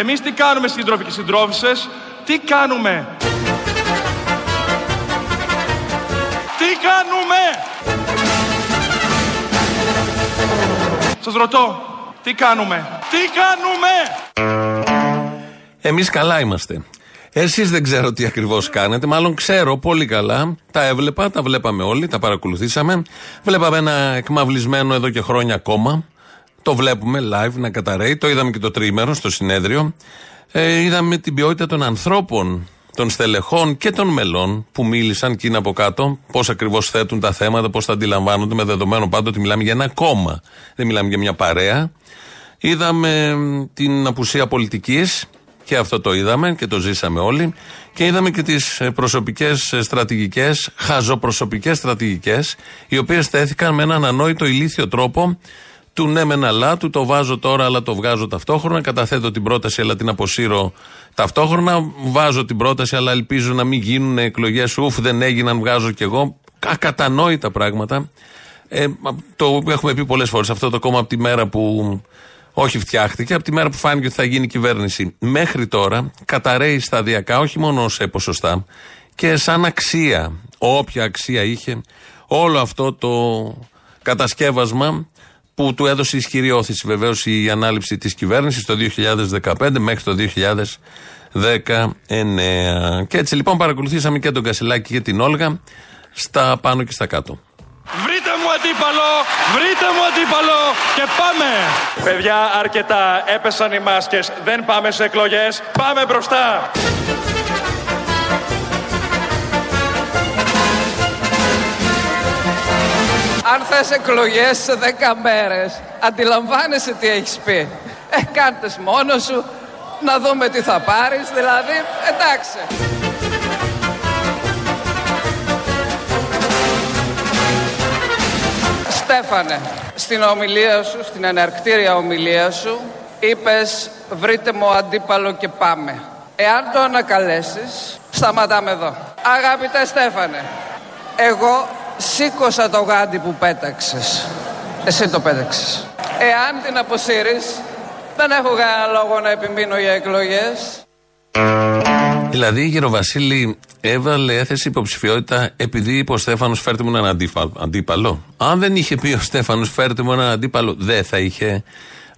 Και εμείς τι κάνουμε σύντροφοι και συντρόφισσες, τι κάνουμε; Τι κάνουμε; Σας ρωτώ, τι κάνουμε; Τι κάνουμε; Εμείς καλά είμαστε. Εσείς δεν ξέρω τι ακριβώς κάνετε. Μάλλον ξέρω πολύ καλά. Τα έβλεπα, τα βλέπαμε όλοι, τα παρακολουθήσαμε. Βλέπαμε ένα εκμαυλισμένο εδώ και χρόνια ακόμα. Το βλέπουμε live να καταραίει. Το είδαμε και το τρίμερο στο συνέδριο. Ε, είδαμε την ποιότητα των ανθρώπων, των στελεχών και των μελών που μίλησαν και είναι από κάτω. Πώς ακριβώς θέτουν τα θέματα, πώς τα αντιλαμβάνονται, με δεδομένο πάντοτε ότι μιλάμε για ένα κόμμα. Δεν μιλάμε για μια παρέα. Είδαμε την απουσία πολιτικής και αυτό το είδαμε και το ζήσαμε όλοι. Και είδαμε και τις προσωπικές στρατηγικές, χαζοπροσωπικές στρατηγικές, οι οποίες θέθηκαν με έναν ανόητο ηλίθιο τρόπο του ναι μεν αλλά, του το βάζω τώρα αλλά το βγάζω ταυτόχρονα, καταθέτω την πρόταση αλλά την αποσύρω ταυτόχρονα, βάζω την πρόταση αλλά ελπίζω να μην γίνουν εκλογές, ουφ δεν έγιναν, βγάζω κι εγώ. Ακατανόητα πράγματα. Ε, το έχουμε πει πολλές φορές αυτό το κόμμα από τη μέρα που όχι φτιάχτηκε από τη μέρα που φάνηκε ότι θα γίνει κυβέρνηση. Μέχρι τώρα καταραίει σταδιακά, όχι μόνο σε ποσοστά, και σαν αξία, όποια αξία είχε, όλο αυτό το κατασκεύασμα που του έδωσε ισχυρή όθηση βεβαίως η ανάληψη της κυβέρνησης το 2015 μέχρι το 2019. Και έτσι λοιπόν παρακολουθήσαμε και τον Κασιλάκη και την Όλγα στα πάνω και στα κάτω. Βρείτε μου αντίπαλο, βρείτε μου αντίπαλο και πάμε. Παιδιά, αρκετά. Έπεσαν οι μάσκες. Δεν πάμε σε εκλογές. Πάμε μπροστά. Αν θες εκλογές σε 10 μέρες, αντιλαμβάνεσαι τι έχεις πει. Ε, κάντες μόνος σου, να δούμε τι θα πάρεις, δηλαδή, εντάξει. Στέφανε, στην ομιλία σου, στην εναρκτήρια ομιλία σου, είπες βρείτε μου αντίπαλο και πάμε. Εάν το ανακαλέσεις, σταματάμε εδώ. Αγαπητέ Στέφανε, εγώ σήκωσα το γάντι που πέταξες. Εσύ το πέταξες. Εάν την αποσύρεις, δεν έχω κανένα λόγο να επιμείνω για εκλογές. Δηλαδή η Γεροβασίλη έβαλε, έθεση υποψηφιότητα επειδή είπε ο Στέφανος φέρτε μου έναν αντίπαλο. Αν δεν είχε πει ο Στέφανος φέρτε μου έναν αντίπαλο, δεν θα είχε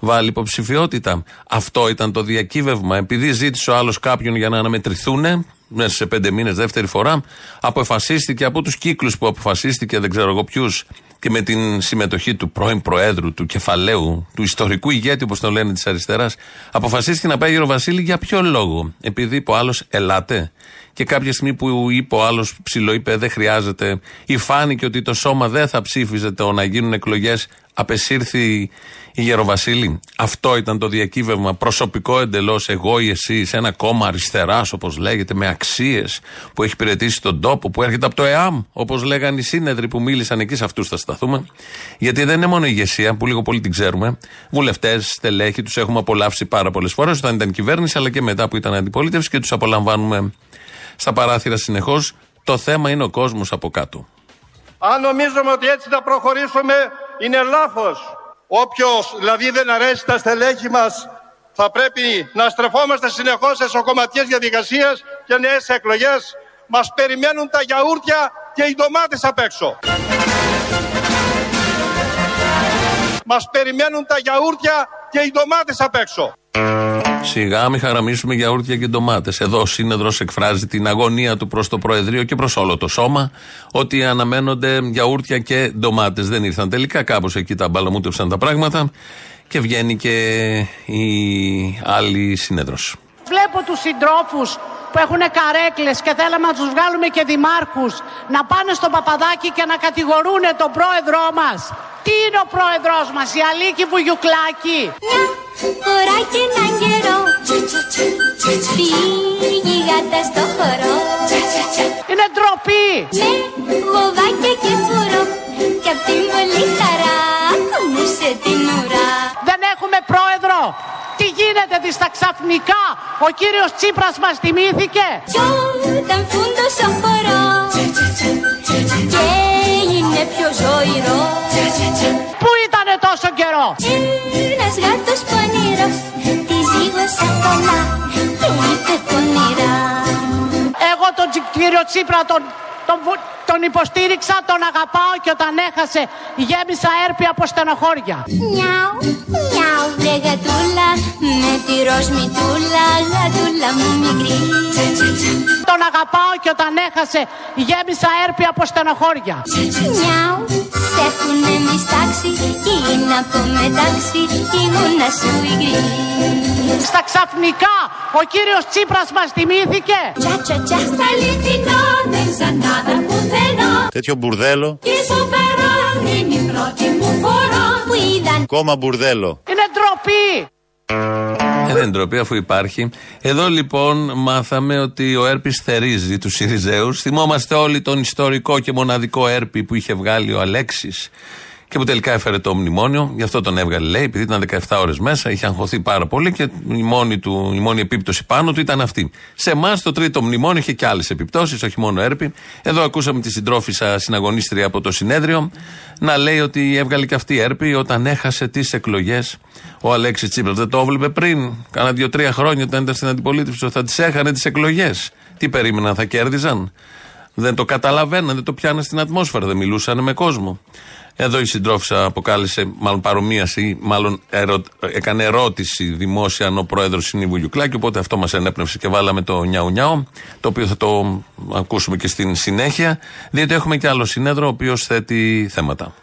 βάλει υποψηφιότητα. Αυτό ήταν το διακύβευμα. Επειδή ζήτησε ο άλλος κάποιον για να αναμετρηθούν, μέσα σε πέντε μήνες, δεύτερη φορά, αποφασίστηκε από τους κύκλους που αποφασίστηκε, δεν ξέρω εγώ ποιους, και με την συμμετοχή του πρώην Προέδρου, του κεφαλαίου, του ιστορικού ηγέτη, όπως το λένε της αριστεράς, αποφασίστηκε να πάει ο Βασίλη για ποιο λόγο. Επειδή είπε ο άλλος, ελάτε. Και κάποια στιγμή που είπε ο άλλος, ψηλό δεν χρειάζεται, ή φάνηκε ότι το σώμα δεν θα ψήφιζε το να γίνουν εκλογές, απεσύρθη η Γεροβασίλη. Αυτό ήταν το διακύβευμα προσωπικό εντελώς εγώ ή εσύ σε ένα κόμμα αριστεράς, όπως λέγεται, με αξίες που έχει υπηρετήσει τον τόπο, που έρχεται από το ΕΑΜ, όπως λέγανε οι σύνεδροι που μίλησαν εκεί, σε αυτούς θα σταθούμε. Γιατί δεν είναι μόνο η ηγεσία, που λίγο πολύ την ξέρουμε. Βουλευτές, στελέχη, τους έχουμε απολαύσει πάρα πολλές φορές όταν ήταν κυβέρνηση, αλλά και μετά που ήταν αντιπολίτευση και τους απολαμβάνουμε στα παράθυρα συνεχώς. Το θέμα είναι ο κόσμος από κάτω. Αν νομίζουμε ότι έτσι θα προχωρήσουμε, είναι λάθος. Όποιος δηλαδή δεν αρέσει τα στελέχη μας θα πρέπει να στρεφόμαστε συνεχώς σε σοκομματικές διαδικασίες και νέες εκλογές. Μας περιμένουν τα γιαούρτια και οι ντομάτες απ' έξω. Μας περιμένουν τα γιαούρτια και οι ντομάτες απ' έξω. Σιγά μην χαραμίσουμε γιαούρτια και ντομάτες. Εδώ ο σύνεδρος εκφράζει την αγωνία του προς το Προεδρείο και προς όλο το σώμα ότι αναμένονται γιαούρτια και ντομάτες. Δεν ήρθαν τελικά, κάπως εκεί τα μπαλαμούτευσαν τα πράγματα και βγαίνει και η άλλη σύνεδρος. Βλέπω τους συντρόφους που έχουν καρέκλες και θέλαμε να τους βγάλουμε και δημάρχους να πάνε στο Παπαδάκι και να κατηγορούν τον πρόεδρό μας. Τι είναι ο πρόεδρός μας, η Αλίκη Βουγιουκλάκη; Μια φορά και έναν καιρό πήγε γάτα στο χώρο. Είναι ντροπή. Με βοβάκια και φουρό και απ' την πολύ χαρά άνοιξε την ουρά. Δεν έχουμε πρόεδρο. Τι γίνεται της τα ξαφνικά; Ο κύριος Τσίπρας μας τιμήθηκε. Κι όταν φούντωσε ο χορός και έγινε πιο ζωηρό. Πού ήτανε τόσο καιρό; Ένας γάτος πονηρός τη ζήγωσε πολλά και είπε πονηρά ακόμα Τσίπρα τον, τον, τον υποστήριξα, τον αγαπάω και όταν έχασε γέμισα έρπη από στενοχώρια. Μιαου, μιαου, βρε γατούλα, με τη ροζ μητούλα, γατούλα μου μικρή. Τον αγαπάω και όταν έχασε γέμισα έρπη από στενοχώρια. Μιαου, σε έχουνε μιστάξει, κι είναι από μετάξι, ήμουνα σου υγρή. Στα ξαφνικά ο κύριος Τσίπρας μας θυμήθηκε. Τσα τσα τσα, στα αληθινό δεν ξανάδα πουθενά. Τέτοιο μπουρδέλο, Και σου φέρω είναι η πρώτη μου φορά που είδαν κόμμα μπουρδέλο. Είναι ντροπή. Ε, δεν είναι ντροπή αφού υπάρχει. Εδώ λοιπόν μάθαμε ότι ο Έρπης θερίζει του Σιριζέους. Θυμόμαστε όλοι τον ιστορικό και μοναδικό Έρπη που είχε βγάλει ο Αλέξης και που τελικά έφερε το μνημόνιο. Γι' αυτό τον έβγαλε, λέει, επειδή ήταν 17 ώρες μέσα, είχε αγχωθεί πάρα πολύ και η μόνη, του, η μόνη επίπτωση πάνω του ήταν αυτή. Σε εμάς το τρίτο μνημόνιο είχε και άλλες επιπτώσεις, όχι μόνο Έρπη. Εδώ ακούσαμε τη συντρόφισσα συναγωνίστρια από το συνέδριο να λέει ότι έβγαλε και αυτή η Έρπη όταν έχασε τις εκλογές ο Αλέξης Τσίπρας. Δεν το έβλεπε πριν, κάνα δύο-τρία χρόνια όταν ήταν στην αντιπολίτευση, ότι θα τις έχανε τις εκλογές. Τι περίμεναν, θα κέρδιζαν; Δεν το καταλαβαίναν, δεν το πιάναν στην ατμόσφαιρα, δεν μιλούσαν με κόσμο. Εδώ η συντρόφισσα αποκάλεσε, μάλλον παρομοίαση, μάλλον ερω, έκανε ερώτηση δημόσια αν ο πρόεδρος είναι η Βουγιουκλάκη. Οπότε αυτό μας ενέπνευσε και βάλαμε το νιάου νιάου, το οποίο θα το ακούσουμε και στην συνέχεια. Διότι έχουμε και άλλο συνέδριο, ο οποίος θέτει θέματα.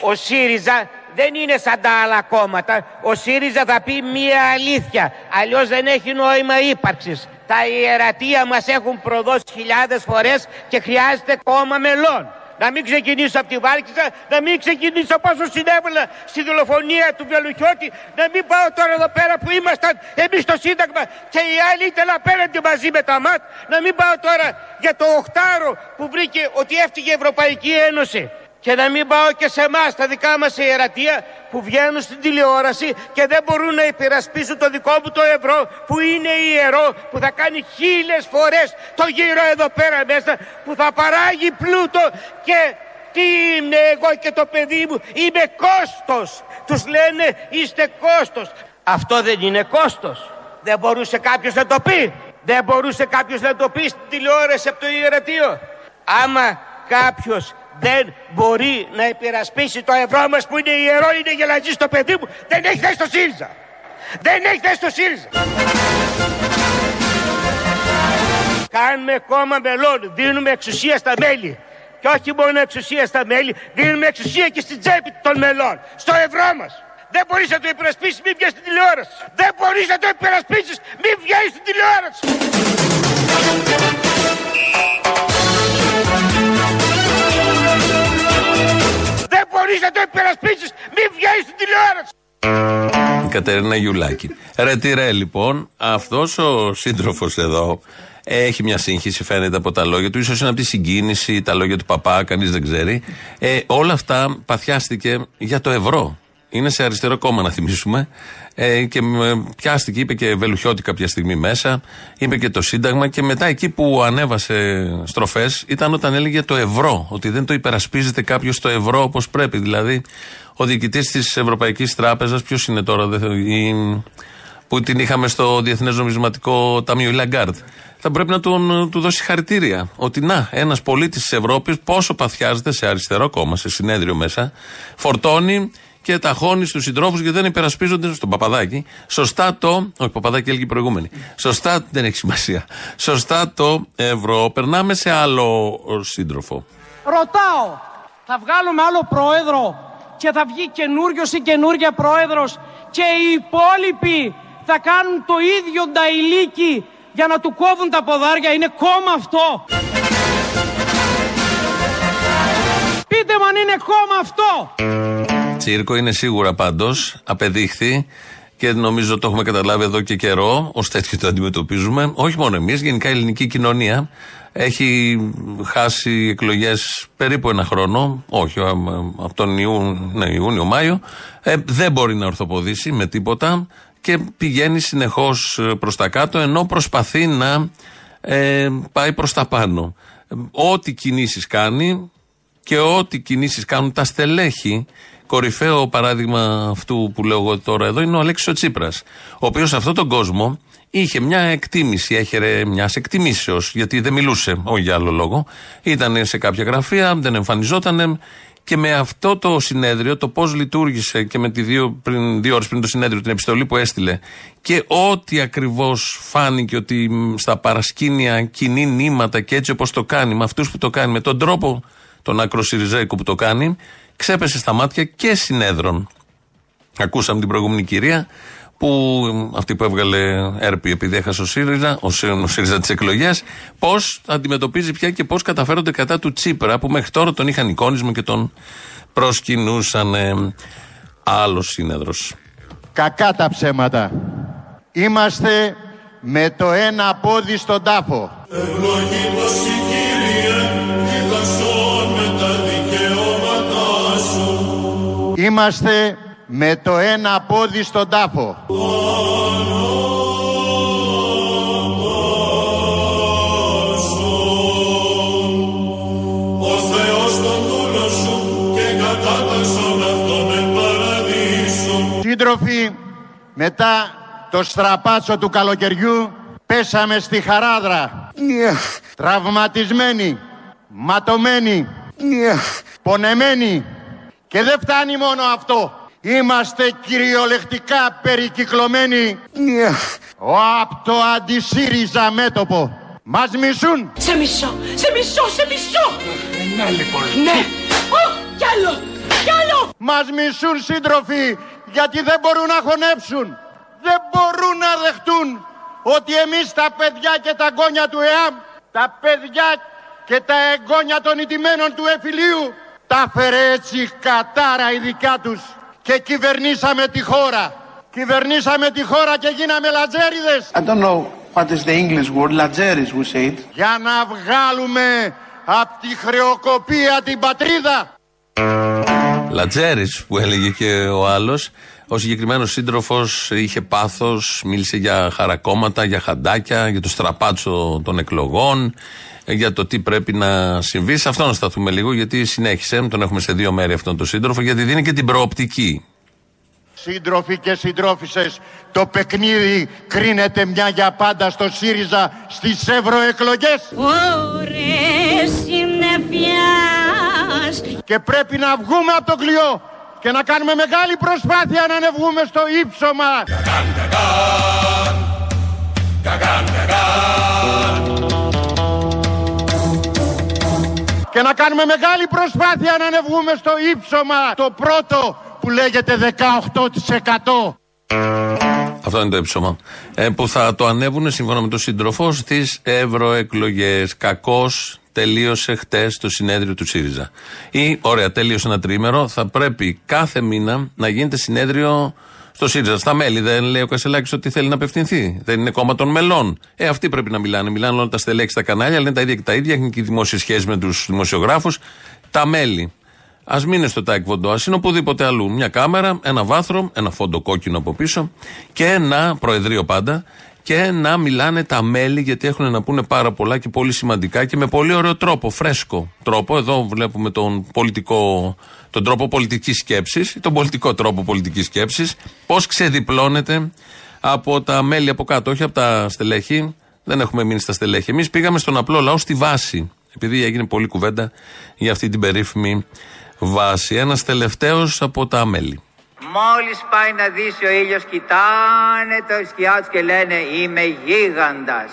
Ο ΣΥΡΙΖΑ δεν είναι σαν τα άλλα κόμματα. Ο ΣΥΡΙΖΑ θα πει μία αλήθεια. Αλλιώς δεν έχει νόημα ύπαρξης. Τα ιερατεία μας έχουν προδώσει χιλιάδες φορές και χρειάζεται κόμμα μελών. Να μην ξεκινήσω από τη Βάρκησα, να μην ξεκινήσω πόσο συνέβαλα στη δολοφονία του Βελουχιώτη, να μην πάω τώρα εδώ πέρα που ήμασταν εμείς στο Σύνταγμα και οι άλλοι ήταν απέναντι μαζί με τα ΜΑΤ, να μην πάω τώρα για το οχτάρο που βρήκε ότι έφτυγε η Ευρωπαϊκή Ένωση. Και να μην πάω και σε εμάς, τα δικά μας ιερατεία που βγαίνουν στην τηλεόραση και δεν μπορούν να υπερασπίσουν το δικό μου το ευρώ που είναι ιερό, που θα κάνει χίλιες φορές το γύρο εδώ πέρα μέσα, που θα παράγει πλούτο και τι είμαι εγώ και το παιδί μου, είμαι κόστος. Τους λένε είστε κόστος. Αυτό δεν είναι κόστος. Δεν μπορούσε κάποιος να το πει. Δεν μπορούσε κάποιος να το πει στην τηλεόραση από το ιερατείο. Άμα κάποιος δεν μπορεί να υπερασπίσει το ευρώ μας που είναι ιερό, είναι γελατζή στο παιδί μου, δεν έχει θέση στο ΣΥΡΙΖΑ. Δεν έχει θέση στο ΣΥΡΙΖΑ. Κάνουμε κόμμα μελών, δίνουμε εξουσία στα μέλη. Και όχι μόνο εξουσία στα μέλη, δίνουμε εξουσία και στην τσέπη των μελών. Στο ευρώ μας. Δεν μπορείς να το υπερασπίσεις, μην βγαίνεις στην τηλεόραση. Δεν μπορείς να το υπερασπίσεις, μην βγαίνεις στην τηλεόραση. Δεν μπορείς να το υπερασπίσεις, μην βγαίνεις στην τηλεόραση. Η Κατερίνα Γιουλάκη. Ρε τι ρε λοιπόν, αυτός ο σύντροφος εδώ έχει μια σύγχυση φαίνεται από τα λόγια του, ίσως είναι από τη συγκίνηση, τα λόγια του παπά, κανείς δεν ξέρει. Ε, όλα αυτά παθιάστηκε για το ευρώ. Είναι σε αριστερό κόμμα να θυμίσουμε. Ε, και με πιάστηκε, είπε και Βελουχιώτη κάποια στιγμή μέσα, είπε και το Σύνταγμα και μετά εκεί που ανέβασε στροφές ήταν όταν έλεγε το ευρώ. Ότι δεν το υπερασπίζεται κάποιος το ευρώ όπως πρέπει. Δηλαδή, ο διοικητής της Ευρωπαϊκής Τράπεζας, ποιος είναι τώρα, δεν θέλω, η- που την είχαμε στο Διεθνές Νομισματικό Ταμείο, η Λαγκάρντ. Θα πρέπει να τον, του δώσει συγχαρητήρια. Ότι να, ένας πολίτης της Ευρώπης, πόσο παθιάζεται σε αριστερό κόμμα, σε συνέδριο μέσα, φορτώνει και ταχώνει στους συντρόφους γιατί δεν υπερασπίζονται στον Παπαδάκη. Σωστά το. Όχι, Παπαδάκη έλεγε η προηγούμενη. Σωστά, δεν έχει σημασία. Σωστά το ευρώ. Περνάμε σε άλλο σύντροφο. Ρωτάω, θα βγάλουμε άλλο πρόεδρο και θα βγει καινούριος ή καινούρια πρόεδρος και οι υπόλοιποι θα κάνουν το ίδιο νταϊλίκι για να του κόβουν τα ποδάρια. Είναι κόμμα αυτό. Πείτε μου αν είναι κόμμα αυτό. Τσίρκο είναι σίγουρα πάντως. Απεδείχθη και νομίζω το έχουμε καταλάβει εδώ και καιρό. Ω τέτοιο το αντιμετωπίζουμε. Όχι μόνο εμείς, γενικά η ελληνική κοινωνία έχει χάσει εκλογές περίπου ένα χρόνο. Όχι, α, α, από τον Ιούνιο, ναι, Ιούνιο-Μάιο. Ε, δεν μπορεί να ορθοποδήσει με τίποτα και πηγαίνει συνεχώς προς τα κάτω ενώ προσπαθεί να ε, πάει προς τα πάνω. Ε, Ό,τι κινήσεις κάνει και ό,τι κινήσεις κάνουν τα στελέχη, Κορυφαίο παράδειγμα αυτού που λέω εγώ τώρα εδώ είναι ο Αλέξης ο Τσίπρας, ο οποίος σε αυτόν τον κόσμο είχε μια εκτίμηση, έχερε μια εκτιμήσεως, γιατί δεν μιλούσε, όχι για άλλο λόγο. Ήταν σε κάποια γραφεία, δεν εμφανιζόταν και με αυτό το συνέδριο, το πώς λειτουργήσε και με τη δύο, πριν, δύο ώρες πριν το συνέδριο, την επιστολή που έστειλε και ό,τι ακριβώς φάνηκε ότι στα παρασκήνια κινεί νήματα και έτσι όπως το κάνει, με αυτούς που το κάνει, με τον τρόπο τον ακροσυριζέικο που το κάνει, ξέπεσε στα μάτια και συνέδρων. Ακούσαμε την προηγούμενη κυρία που αυτή που έβγαλε έρπη επειδή έχασε ο ΣΥΡΙΖΑ, ο, ο ΣΥΡΙΖΑ τι εκλογές, πώς αντιμετωπίζει πια και πώς καταφέρονται κατά του Τσίπρα που μέχρι τώρα τον είχαν εικόνισμα και τον προσκυνούσαν. Άλλος σύνεδρο. Κακά τα ψέματα. Είμαστε με το ένα πόδι στον τάφο. Ευλογήτως Είμαστε με το ένα πόδι στον τάφο. Ο Θεός τον δούλο σου και κατάτασον αυτόν εν παραδείσου. Σύντροφοι, μετά το στραπάτσο του καλοκαιριού πέσαμε στη χαράδρα. Τραυματισμένοι, ματωμένοι, πονεμένοι. Και δεν φτάνει μόνο αυτό. Είμαστε κυριολεκτικά περικυκλωμένοι από το αντισύριζα μέτωπο. Μας μισούν. Σε μισό, σε μισό, σε μισό. Να λοιπόν. Ναι. Ω, κι άλλο, κι άλλο. Μας μισούν σύντροφοι γιατί δεν μπορούν να χωνέψουν. Δεν μπορούν να δεχτούν ότι εμείς τα παιδιά και τα εγγόνια του ΕΑΜ, τα παιδιά και τα εγγόνια των ιτημένων του εφηλίου, τα φέρε έτσι κατάρα η δικιά τους και κυβερνήσαμε τη χώρα. Κυβερνήσαμε τη χώρα και γίναμε λατζέριδες. I don't know what is the English word, λατζέρις we say it. Για να βγάλουμε από τη χρεοκοπία την πατρίδα. Λατζέρης που έλεγε και ο άλλος. Ο συγκεκριμένος σύντροφος είχε πάθος, μίλησε για χαρακόμματα, για χαντάκια, για το στραπάτσο των εκλογών, για το τι πρέπει να συμβεί. Σε αυτό να σταθούμε λίγο, γιατί συνέχισε. Τον έχουμε σε δύο μέρη αυτόν τον σύντροφο, γιατί δίνει και την προοπτική. Σύντροφοι και συντρόφισσες, το παιχνίδι κρίνεται μια για πάντα στο ΣΥΡΙΖΑ στις ευρωεκλογές. Ωρες συννεφιάς Και πρέπει να βγούμε από το κλειό και να κάνουμε μεγάλη προσπάθεια να ανεβούμε στο ύψωμα. Και να κάνουμε μεγάλη προσπάθεια να ανεβούμε στο ύψωμα το πρώτο που λέγεται 18%. Αυτό είναι το ύψωμα. Ε, που θα το ανέβουν σύμφωνα με τον σύντροφο στις ευρωεκλογές. Κακώς τελείωσε χτες το συνέδριο του ΣΥΡΙΖΑ. Ή, ωραία, τέλειωσε ένα τριήμερο. Θα πρέπει κάθε μήνα να γίνεται συνέδριο στο ΣΥΡΙΖΑ. Στα μέλη. Δεν λέει ο Κασελάκης ότι θέλει να απευθυνθεί. Δεν είναι κόμμα των μελών. Ε, αυτοί πρέπει να μιλάνε. Μιλάνε όλα τα στελέχη στα κανάλια, λένε τα ίδια και τα ίδια. Έχουν και δημόσιες σχέσεις με τους δημοσιογράφους. Τα μέλη. Ας μην είναι στο Τάε Κβον Ντο, ας είναι οπουδήποτε αλλού. Μια κάμερα, ένα βάθρο, ένα φόντο κόκκινο από πίσω και ένα προεδρείο πάντα και να μιλάνε τα μέλη γιατί έχουν να πούνε πάρα πολλά και πολύ σημαντικά και με πολύ ωραίο τρόπο, φρέσκο τρόπο. Εδώ βλέπουμε τον πολιτικό, τον τρόπο πολιτικής σκέψης, τον πολιτικό τρόπο πολιτικής σκέψης, πώς ξεδιπλώνεται από τα μέλη από κάτω, όχι από τα στελέχη. Δεν έχουμε μείνει στα στελέχη. Εμείς πήγαμε στον απλό λαό στη βάση. Επειδή έγινε πολλή κουβέντα για αυτή την περίφημη βάση. Ένας τελευταίος από τα μέλη. Μόλις πάει να δύσει ο ήλιος κοιτάνε το σκιά τους και λένε είμαι γίγαντας.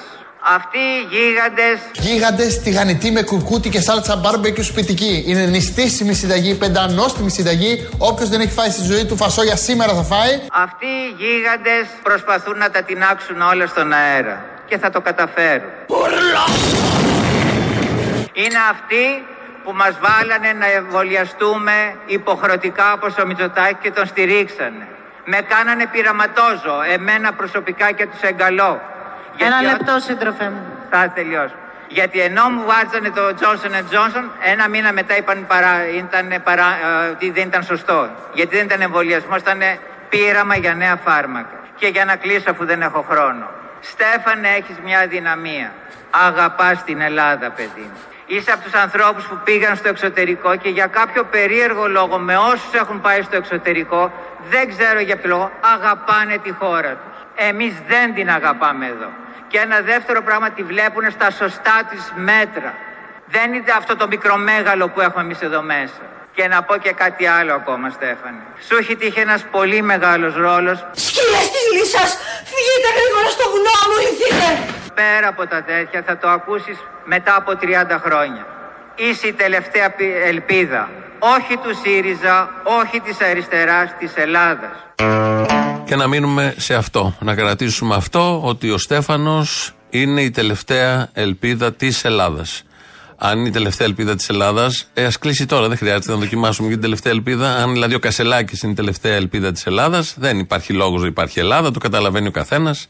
Αυτοί οι γίγαντες Γίγαντες τηγανιτοί με κουρκούτι και σάλτσα μπάρμπεκιου σπιτική. Είναι νηστίσιμη συνταγή, πεντανόστιμη συνταγή. Όποιος δεν έχει φάει στη ζωή του φασόλια σήμερα θα φάει. Αυτοί οι γίγαντες προσπαθούν να τα τεινάξουν όλα στον αέρα και θα το καταφέρουν. Είναι αυτοί που μας βάλανε να εμβολιαστούμε υποχρεωτικά όπως ο Μητσοτάκη και τον στηρίξανε. Με κάνανε πειραματόζω, εμένα προσωπικά και τους εγκαλώ. Ένα λεπτό, σύντροφε μου. Θα τελειώσω. Γιατί ενώ μου βάζανε το Johnson Johnson, ένα μήνα μετά είπαν παρά, ήταν παρά, ε, ότι δεν ήταν σωστό. Γιατί δεν ήταν εμβολιασμό, ήταν πείραμα για νέα φάρμακα. Και για να κλείσω αφού δεν έχω χρόνο. Στέφανε, έχεις μια δυναμία. Αγαπάς την Ελλάδα, παιδί μου. Είσαι από τους ανθρώπους που πήγαν στο εξωτερικό και για κάποιο περίεργο λόγο με όσους έχουν πάει στο εξωτερικό, δεν ξέρω για ποιο λόγο, αγαπάνε τη χώρα τους. Εμείς δεν την αγαπάμε εδώ. Και ένα δεύτερο πράγμα τη βλέπουν στα σωστά της μέτρα. Δεν είναι αυτό το μικρομέγαλο που έχουμε εμείς εδώ μέσα. Και να πω και κάτι άλλο ακόμα, Στέφανη. Σου έχει τύχει ένας πολύ μεγάλος ρόλος. Σκύλες της λύσας, φύγετε γρήγορα στο βουνό, αμολυθείτε. Πέρα από τα τέτοια θα το ακούσεις μετά από 30 χρόνια. Είσαι η τελευταία πι- ελπίδα. Όχι του ΣΥΡΙΖΑ, όχι της αριστεράς, της Ελλάδας. Και να μείνουμε σε αυτό. Να κρατήσουμε αυτό ότι ο Στέφανος είναι η τελευταία ελπίδα της Ελλάδας. Αν είναι η τελευταία ελπίδα της Ελλάδας, ε, ας κλείσει τώρα. Δεν χρειάζεται να δοκιμάσουμε για την τελευταία ελπίδα. Αν δηλαδή ο Κασελάκης είναι η τελευταία ελπίδα της Ελλάδας, δεν υπάρχει λόγος να υπάρχει Ελλάδα. Το καταλαβαίνει ο καθένας.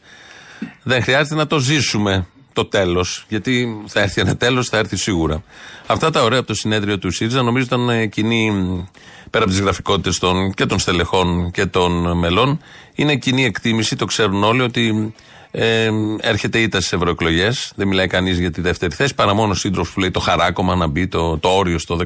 Δεν χρειάζεται να το ζήσουμε το τέλος. Γιατί θα έρθει ένα τέλος, θα έρθει σίγουρα. Αυτά τα ωραία από το συνέδριο του ΣΥΡΙΖΑ νομίζω ήταν ε, κοινή, μ, πέρα από τις γραφικότητες των, και των στελεχών και των μελών, είναι κοινή εκτίμηση, το ξέρουν όλοι, ότι ε, έρχεται ήττα στις ευρωεκλογές. Δεν μιλάει κανείς για τη δεύτερη θέση, παρά μόνο ο σύντροφος που λέει το χαράκομα να μπει το, το όριο στο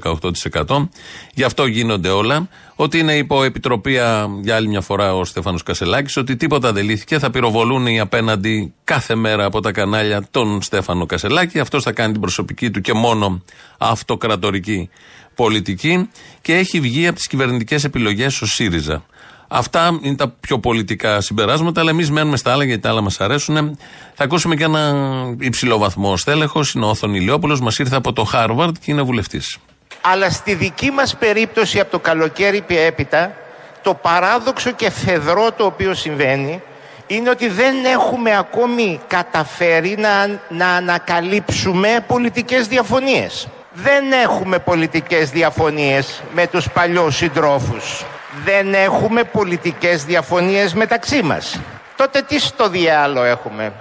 18%. Γι' αυτό γίνονται όλα. Ότι είναι υπό επιτροπία για άλλη μια φορά ο Στέφανος Κασελάκης, ότι τίποτα δεν λύθηκε. Θα πυροβολούν οι απέναντι κάθε μέρα από τα κανάλια τον Στέφανο Κασελάκη. Αυτός θα κάνει την προσωπική του και μόνο αυτοκρατορική πολιτική. Και έχει βγει από τις κυβερνητικές επιλογές ο ΣΥΡΙΖΑ. Αυτά είναι τα πιο πολιτικά συμπεράσματα, αλλά εμείς μένουμε στα άλλα γιατί τα άλλα μας αρέσουν. Θα ακούσουμε και ένα υψηλό βαθμό στέλεχος. Είναι ο Όθων Ηλιόπουλος, μας ήρθε από το Χάρβαρντ και είναι βουλευτής. Αλλά στη δική μας περίπτωση από το καλοκαίρι και έπειτα, το παράδοξο και φεδρό το οποίο συμβαίνει είναι ότι δεν έχουμε ακόμη καταφέρει να, να ανακαλύψουμε πολιτικές διαφωνίες. Δεν έχουμε πολιτικές διαφωνίες με τους παλιούς συντρόφους. Δεν έχουμε πολιτικές διαφωνίες μεταξύ μας. Τότε τι στο διάλο έχουμε;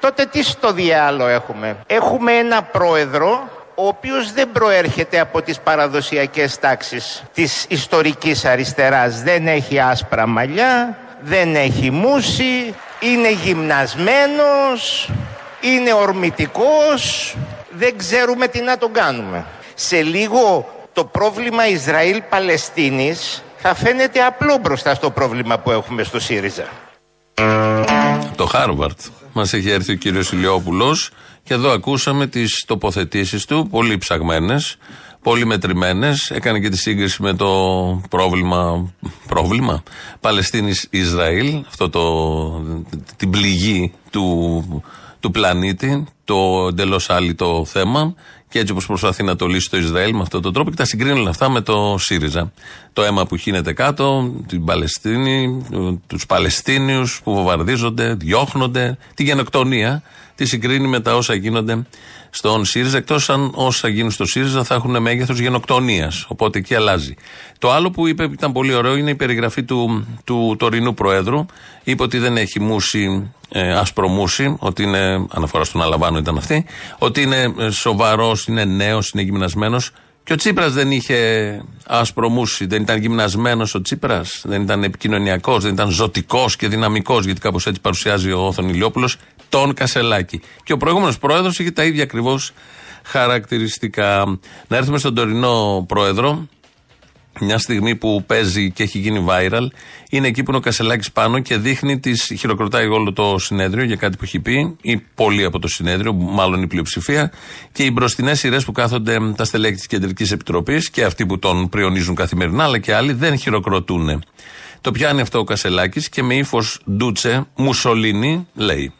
Τότε τι στο διάλο έχουμε; Έχουμε ένα πρόεδρο ο οποίος δεν προέρχεται από τις παραδοσιακές τάξεις της ιστορικής αριστεράς. Δεν έχει άσπρα μαλλιά, δεν έχει μουσι, είναι γυμνασμένος, είναι ορμητικός, δεν ξέρουμε τι να τον κάνουμε. Σε λίγο το πρόβλημα Ισραήλ-Παλαιστίνης θα φαίνεται απλό μπροστά στο πρόβλημα που έχουμε στο ΣΥΡΙΖΑ. Το Χάρβαρτ. Μας έχει έρθει ο κύριος Ηλιόπουλος και εδώ ακούσαμε τις τοποθετήσεις του, πολύ ψαγμένες, πολύ μετρημένες. Έκανε και τη σύγκριση με το πρόβλημα, πρόβλημα Παλαιστίνη-Ισραήλ, αυτό το, την πληγή του, του πλανήτη, το εντελώς άλυτο θέμα και έτσι όπως προσπαθεί να το λύσει το Ισραήλ με αυτόν τον τρόπο και τα συγκρίνει όλα αυτά με το ΣΥΡΙΖΑ. Το αίμα που χύνεται κάτω, την Παλαιστίνη, τους Παλαιστίνιους που βομβαρδίζονται, διώχνονται, τη γενοκτονία, τη συγκρίνει με τα όσα γίνονται στον ΣΥΡΙΖΑ, εκτός αν όσα γίνουν στο ΣΥΡΙΖΑ θα έχουν μέγεθος γενοκτονίας. Οπότε εκεί αλλάζει. Το άλλο που είπε που ήταν πολύ ωραίο είναι η περιγραφή του, του τωρινού Προέδρου. Είπε ότι δεν έχει μουσι, ε, άσπρο μουσι, ότι είναι, αναφορά στον Αλαβάνο ήταν αυτή, ότι είναι σοβαρός, είναι νέος, είναι γυμνασμένος. Και ο Τσίπρας δεν είχε άσπρο μουσι, δεν ήταν γυμνασμένος ο Τσίπρας, δεν ήταν επικοινωνιακός, δεν ήταν ζωτικός και δυναμικός, γιατί κάπως έτσι παρουσιάζει ο Όθων Ηλιόπουλος τον Κασελάκη. Και ο προηγούμενος πρόεδρος είχε τα ίδια ακριβώς χαρακτηριστικά. Να έρθουμε στον τωρινό πρόεδρο, μια στιγμή που παίζει και έχει γίνει viral, είναι εκεί που είναι ο Κασελάκης πάνω και δείχνει, τις, χειροκροτάει όλο το συνέδριο για κάτι που έχει πει, ή πολλοί από το συνέδριο, μάλλον η πλειοψηφία, και οι μπροστινές σειρές που κάθονται τα στελέχη της Κεντρικής Επιτροπής και αυτοί που τον πριονίζουν καθημερινά, αλλά και άλλοι δεν χειροκροτούν. Το πιάνει αυτό ο Κασελάκης και με ύφος ντούτσε, Μουσολίνη, λέει.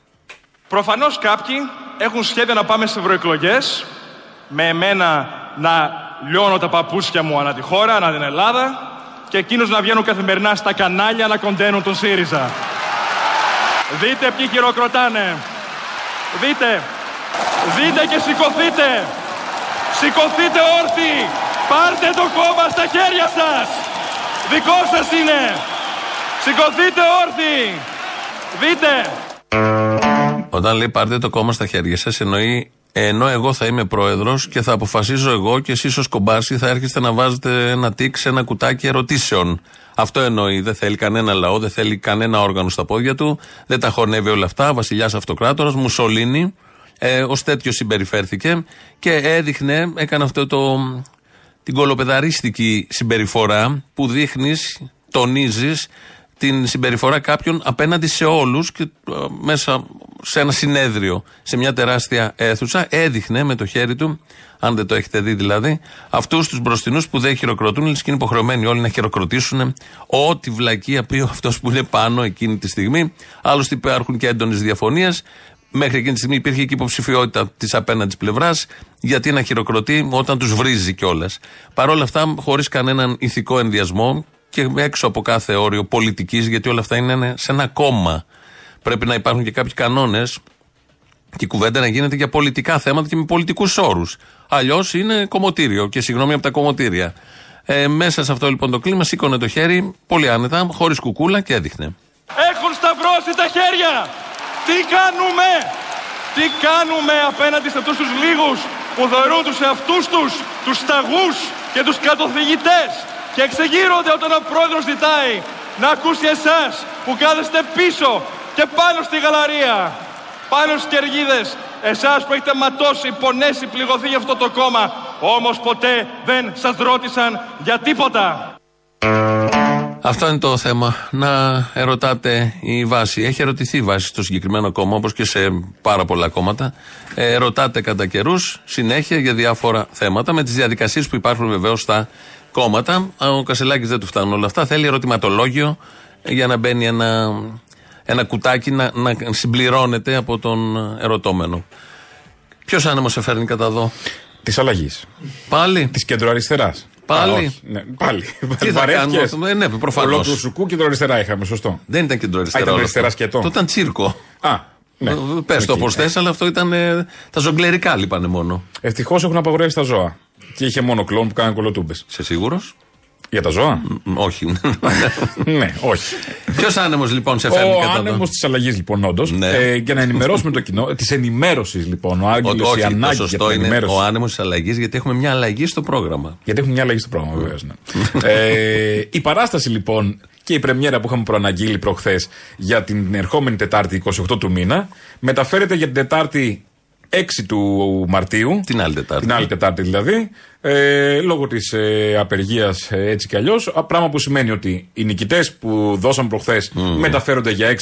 Προφανώς κάποιοι έχουν σχέδια να πάμε σε ευρωεκλογές με εμένα να λιώνω τα παπούτσια μου ανά τη χώρα, ανά την Ελλάδα και εκείνους να βγαίνουν καθημερινά στα κανάλια να κοντένουν τον ΣΥΡΙΖΑ. Δείτε ποιοι χειροκροτάνε. Δείτε. Δείτε και σηκωθείτε. Σηκωθείτε όρθιοι. Πάρτε το κόμμα στα χέρια σας. Δικό σας είναι. Σηκωθείτε όρθιοι. Δείτε. Όταν λέει πάρτε το κόμμα στα χέρια σας, εννοεί ενώ εγώ θα είμαι πρόεδρος και θα αποφασίζω εγώ και εσείς ως κομπάρσι θα έρχεστε να βάζετε ένα τικ σε ένα κουτάκι ερωτήσεων. Αυτό εννοεί. Δεν θέλει κανένα λαό, δεν θέλει κανένα όργανο στα πόδια του, δεν τα χωνεύει όλα αυτά. Βασιλιάς Αυτοκράτορας, Μουσολίνη, Ε, Ω τέτοιο συμπεριφέρθηκε και έδειχνε, έκανε αυτό το, την κολοπεδαρίστικη συμπεριφορά που δείχνεις, τονίζεις την συμπεριφορά κάποιων απέναντι σε όλους και ε, μέσα σε ένα συνέδριο, σε μια τεράστια αίθουσα, έδειχνε με το χέρι του, αν δεν το έχετε δει δηλαδή, αυτούς τους μπροστινούς που δεν χειροκροτούν, λες και είναι υποχρεωμένοι όλοι να χειροκροτήσουν ό,τι βλακεία πει αυτός που είναι πάνω εκείνη τη στιγμή. Άλλωστε υπάρχουν και έντονες διαφωνίες. Μέχρι εκείνη τη στιγμή υπήρχε και υποψηφιότητα της απέναντι πλευράς, γιατί να χειροκροτεί όταν τους βρίζει κιόλας. Παρ' όλα αυτά, χωρίς κανέναν ηθικό ενδιασμό και έξω από κάθε όριο πολιτικής, γιατί όλα αυτά είναι σε ένα κόμμα. Πρέπει να υπάρχουν και κάποιοι κανόνες και η κουβέντα να γίνεται για πολιτικά θέματα και με πολιτικούς όρους. Αλλιώς είναι κομμωτήριο και συγγνώμη από τα κομμωτήρια. Ε, μέσα σε αυτό λοιπόν το κλίμα σήκωνε το χέρι πολύ άνετα, χωρίς κουκούλα και έδειχνε. Έχουν σταυρώσει τα χέρια. Τι κάνουμε; Τι κάνουμε απέναντι σε αυτούς τους λίγους που θεωρούν τους εαυτούς τους, τους σταγούς και τους κατοθυγητές και εξεγείρονται όταν ο πρόεδρος ζητάει να ακούσει εσάς που κάθεστε πίσω και πάνω στη γαλαρία, πάνω στις κεργίδες, εσάς που έχετε ματώσει, πονέσει, πληγωθεί για αυτό το κόμμα, όμως ποτέ δεν σας ρώτησαν για τίποτα. Αυτό είναι το θέμα. Να ερωτάτε η βάση. Έχει ερωτηθεί η βάση στο συγκεκριμένο κόμμα, όπως και σε πάρα πολλά κόμματα. Ε, ρωτάτε κατά καιρούς συνέχεια για διάφορα θέματα, με τις διαδικασίες που υπάρχουν βεβαίως στα κόμματα. Ο Κασελάκης δεν του φτάνουν όλα αυτά. Θέλει ερωτηματολόγιο για να μπαίνει ένα, ένα κουτάκι να, να συμπληρώνεται από τον ερωτώμενο. Ποιος άνεμος σε φέρνει κατά εδώ, Της αλλαγής. Πάλι; Της κεντροαριστεράς. Πάλι; Α, όχι, ναι, πάλι. Τι θα κάνουμε; Αυτό, ε, ναι, προφανώς. Ολόκληρο σουκού κεντροαριστερά είχαμε, σωστό. Δεν ήταν Α, κεντροαριστερά. ήταν όλο αριστερά αυτό. σκετό. Το ήταν τσίρκο. Α, ναι. Πες το Εκεί, όπως ναι. θες, αλλά αυτό ήταν. ε, τα ζογκλερικά λείπανε μόνο. Ευτυχώς έχουν απαγορεύσει τα ζώα. Και είχε μόνο κλόν που κάνανε κολοτούμπες. Σε σίγουρος; Για τα ζώα; όχι. ναι, όχι. Ποιος άνεμος λοιπόν σε φέρνει Ο κατά εδώ; άνεμος της αλλαγής λοιπόν, όντως. Ναι. Ε, για να ενημερώσουμε το κοινό. Της ενημέρωσης λοιπόν. Ο Ότι Άγγελο η όχι, το ανάγκη για σωστό την είναι ενημέρωση. ο άνεμος της αλλαγής γιατί έχουμε μια αλλαγή στο πρόγραμμα. Γιατί έχουμε μια αλλαγή στο πρόγραμμα, βεβαίως. Ναι. ε, η παράσταση λοιπόν και η πρεμιέρα που είχαμε προαναγγείλει προχθές για την ερχόμενη Τετάρτη 28 του μήνα μεταφέρεται για την Τετάρτη 6 του Μαρτίου. Την άλλη Τετάρτη. Την άλλη Τετάρτη δηλαδή. Ε, λόγω της ε, απεργίας έτσι κι αλλιώς. Πράγμα που σημαίνει ότι οι νικητές που δώσαμε προχθές μεταφέρονται για 6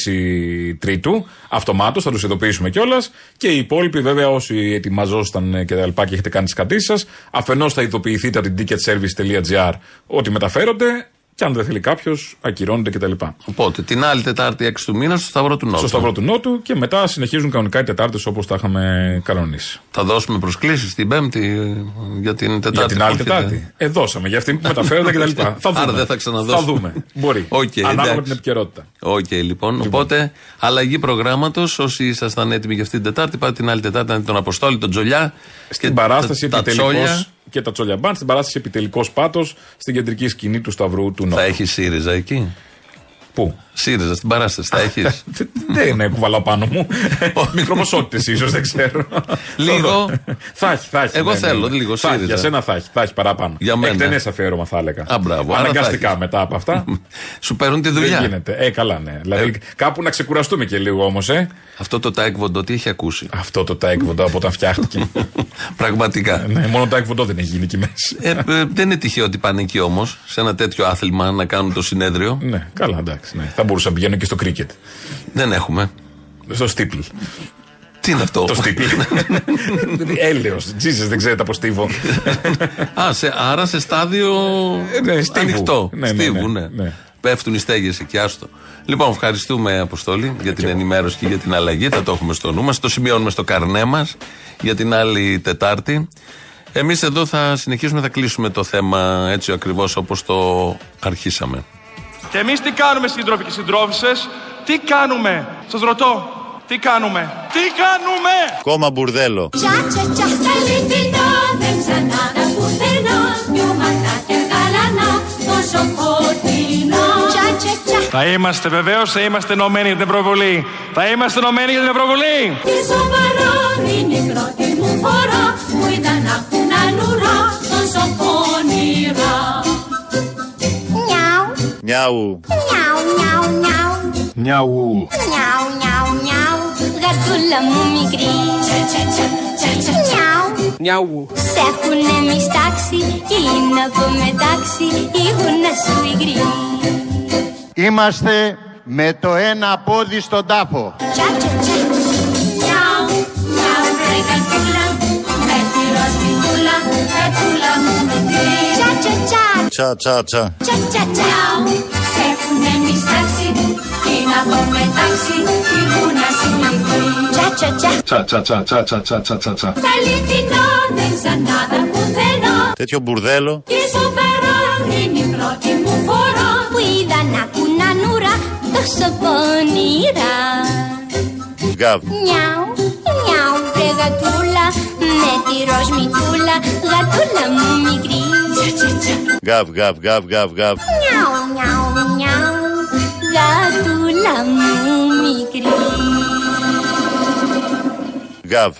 Τρίτου. Αυτομάτως, θα τους ειδοποιήσουμε κιόλας. Και οι υπόλοιποι, βέβαια, όσοι ετοιμαζόσασταν ε, και τα λοιπά και έχετε κάνει τις κρατήσεις σας, αφενός θα ειδοποιηθείτε από την ticketservice.gr ότι μεταφέρονται. Και αν δεν θέλει κάποιος, ακυρώνονται κτλ. Οπότε την άλλη Τετάρτη 6 του μήνα στο Σταυρό του Νότου. Στο Σταυρό του Νότου και μετά συνεχίζουν κανονικά οι Τετάρτες όπως τα είχαμε κανονίσει. Θα δώσουμε προσκλήσεις την Πέμπτη ε, για την Τετάρτη. Για την άλλη που έρχεται. Τετάρτη. Ε, δώσαμε για αυτή που μεταφέρονται κτλ. θα δούμε. Άρα δεν θα ξαναδώσουμε. Θα δούμε. Μπορεί. Οκ, Ανάλογα εντάξει. με την επικαιρότητα. Οκ, λοιπόν. Οπότε, αλλαγή προγράμματος. Όσοι ήσασταν έτοιμοι για αυτή την Τετάρτη, πάτε την άλλη Τετάρτη να δείτε τον Αποστόλη, τον Τζολιά. Στην παράσταση τα, τα επιτελικός τσόλια. Και τα τσόλια μπαν, στην παράσταση επιτελικός πάτος στην κεντρική σκηνή του Σταυρού του Νότου. Θα έχει ΣΥΡΙΖΑ εκεί; Πού; ΣΥΡΙΖΑ στην παράσταση, θα έχεις. δεν είναι κουβαλάω πάνω μου. Μικροποσότητες ίσως, δεν ξέρω. Λίγο. θα έχει, θα έχει. Εγώ ναι, ναι, θέλω ναι. λίγο Θα έχει, ΣΥΡΙΖΑ. Για σένα θα έχει, θα έχει παραπάνω. Για μένα. Εκτενές αφιέρωμα θα έλεγα. Α, μπράβο, άρα θα Αναγκαστικά έχεις. μετά από αυτά. Σου παίρνουν τη Δεν δουλειά. γίνεται. Ε, καλά, ναι. Δηλαδή κάπου να ξεκουραστούμε και λίγο όμως, ε. Αυτό το τάικβοντο τι έχει ακούσει; Αυτό το τάικβοντο από όταν φτιάχτηκε. Πραγματικά. ναι, μόνο τάικβοντο δεν έχει γίνει εκεί μέσα. Ε, ε, δεν είναι τυχαίο ότι πάνε εκεί όμως, σε ένα τέτοιο άθλημα να κάνουν το συνέδριο. ναι, καλά, εντάξει. Ναι. Θα μπορούσα να πηγαίνω και στο κρίκετ. Δεν έχουμε. Στο στίπλ. Τι είναι αυτό; Το στίπλ. Έλεος. Τζίζε, δεν ξέρετε από στίβο. Α, σε, άρα σε στάδιο ναι, στίβου. ανοιχτό. Ναι, ναι, Στίβου, ναι, ναι. ναι. Πέφτουν οι στέγες εκεί, άστο. Λοιπόν, ευχαριστούμε Αποστόλη για την ενημέρωση και για την αλλαγή. Θα το έχουμε στο νου μας. Το σημειώνουμε στο καρνέ μας για την άλλη Τετάρτη. Εμείς εδώ θα συνεχίσουμε, θα κλείσουμε το θέμα έτσι ακριβώς όπως το αρχίσαμε. Και εμείς τι κάνουμε σύντροφοι και συντρόφισσες, τι κάνουμε, σας ρωτώ, τι κάνουμε, τι κάνουμε; Κόμμα μπουρδέλο. Τσα τσα τσα στα αληθινά δεν ξανάδα πουθενά Δυο ματάκια γαλανά τόσο φωτεινά Τσα τσα τσα Θα είμαστε βεβαίως, θα είμαστε ενωμένοι για την Ευρωβουλή. Θα είμαστε ενωμένοι για την Ευρωβουλή. Τι σοβαρά την η πρώτη μου φορά Που ήταν να έχουν αλουρά τόσο πονηρά Νιάου, Νιάου. νιάου, νιάου, νιάου Νιαου. Νιάου, νιάου, νιάου γατούλα μου μικρή. Νιάου. Νιάου. Σ' έχουνε μιστάξει και είναι από μετάξι η γούνα σου υγρή. Είμαστε με το ένα πόδι στον τάφο. Νιάου, νιάου βρε γατούλα, με τη ροσπιτούλα, γατούλα μου μικρή. Τσα τσα τσα, Τσα, τσα, τσα. τσα τσα τσα. Σ' έχουνε μιστάξει και είναι από μετάξι η γούνα σου υγρή. Τσα τσα τσα. Τσα τσα τσα τσα τσα τσα τσα τσα τσα. Τα αληθινό δεν ξανάδα πουθενά Τέτοιο μπουρδέλο. Και στο Φεράρι είναι η πρώτη μου φορά Που είδα να κουνανούρα τόσο πονηρά Γκάβ. Νιάου, νιάου βρε γατούλα Με τη ροσμητούλα γατούλα μου μικρή Γκάβ, γκάβ, γκάβ, γκάβ, γκάβ. Νιάου, νιάου, νιάου Γατούλα μου μικρή Γκάβ.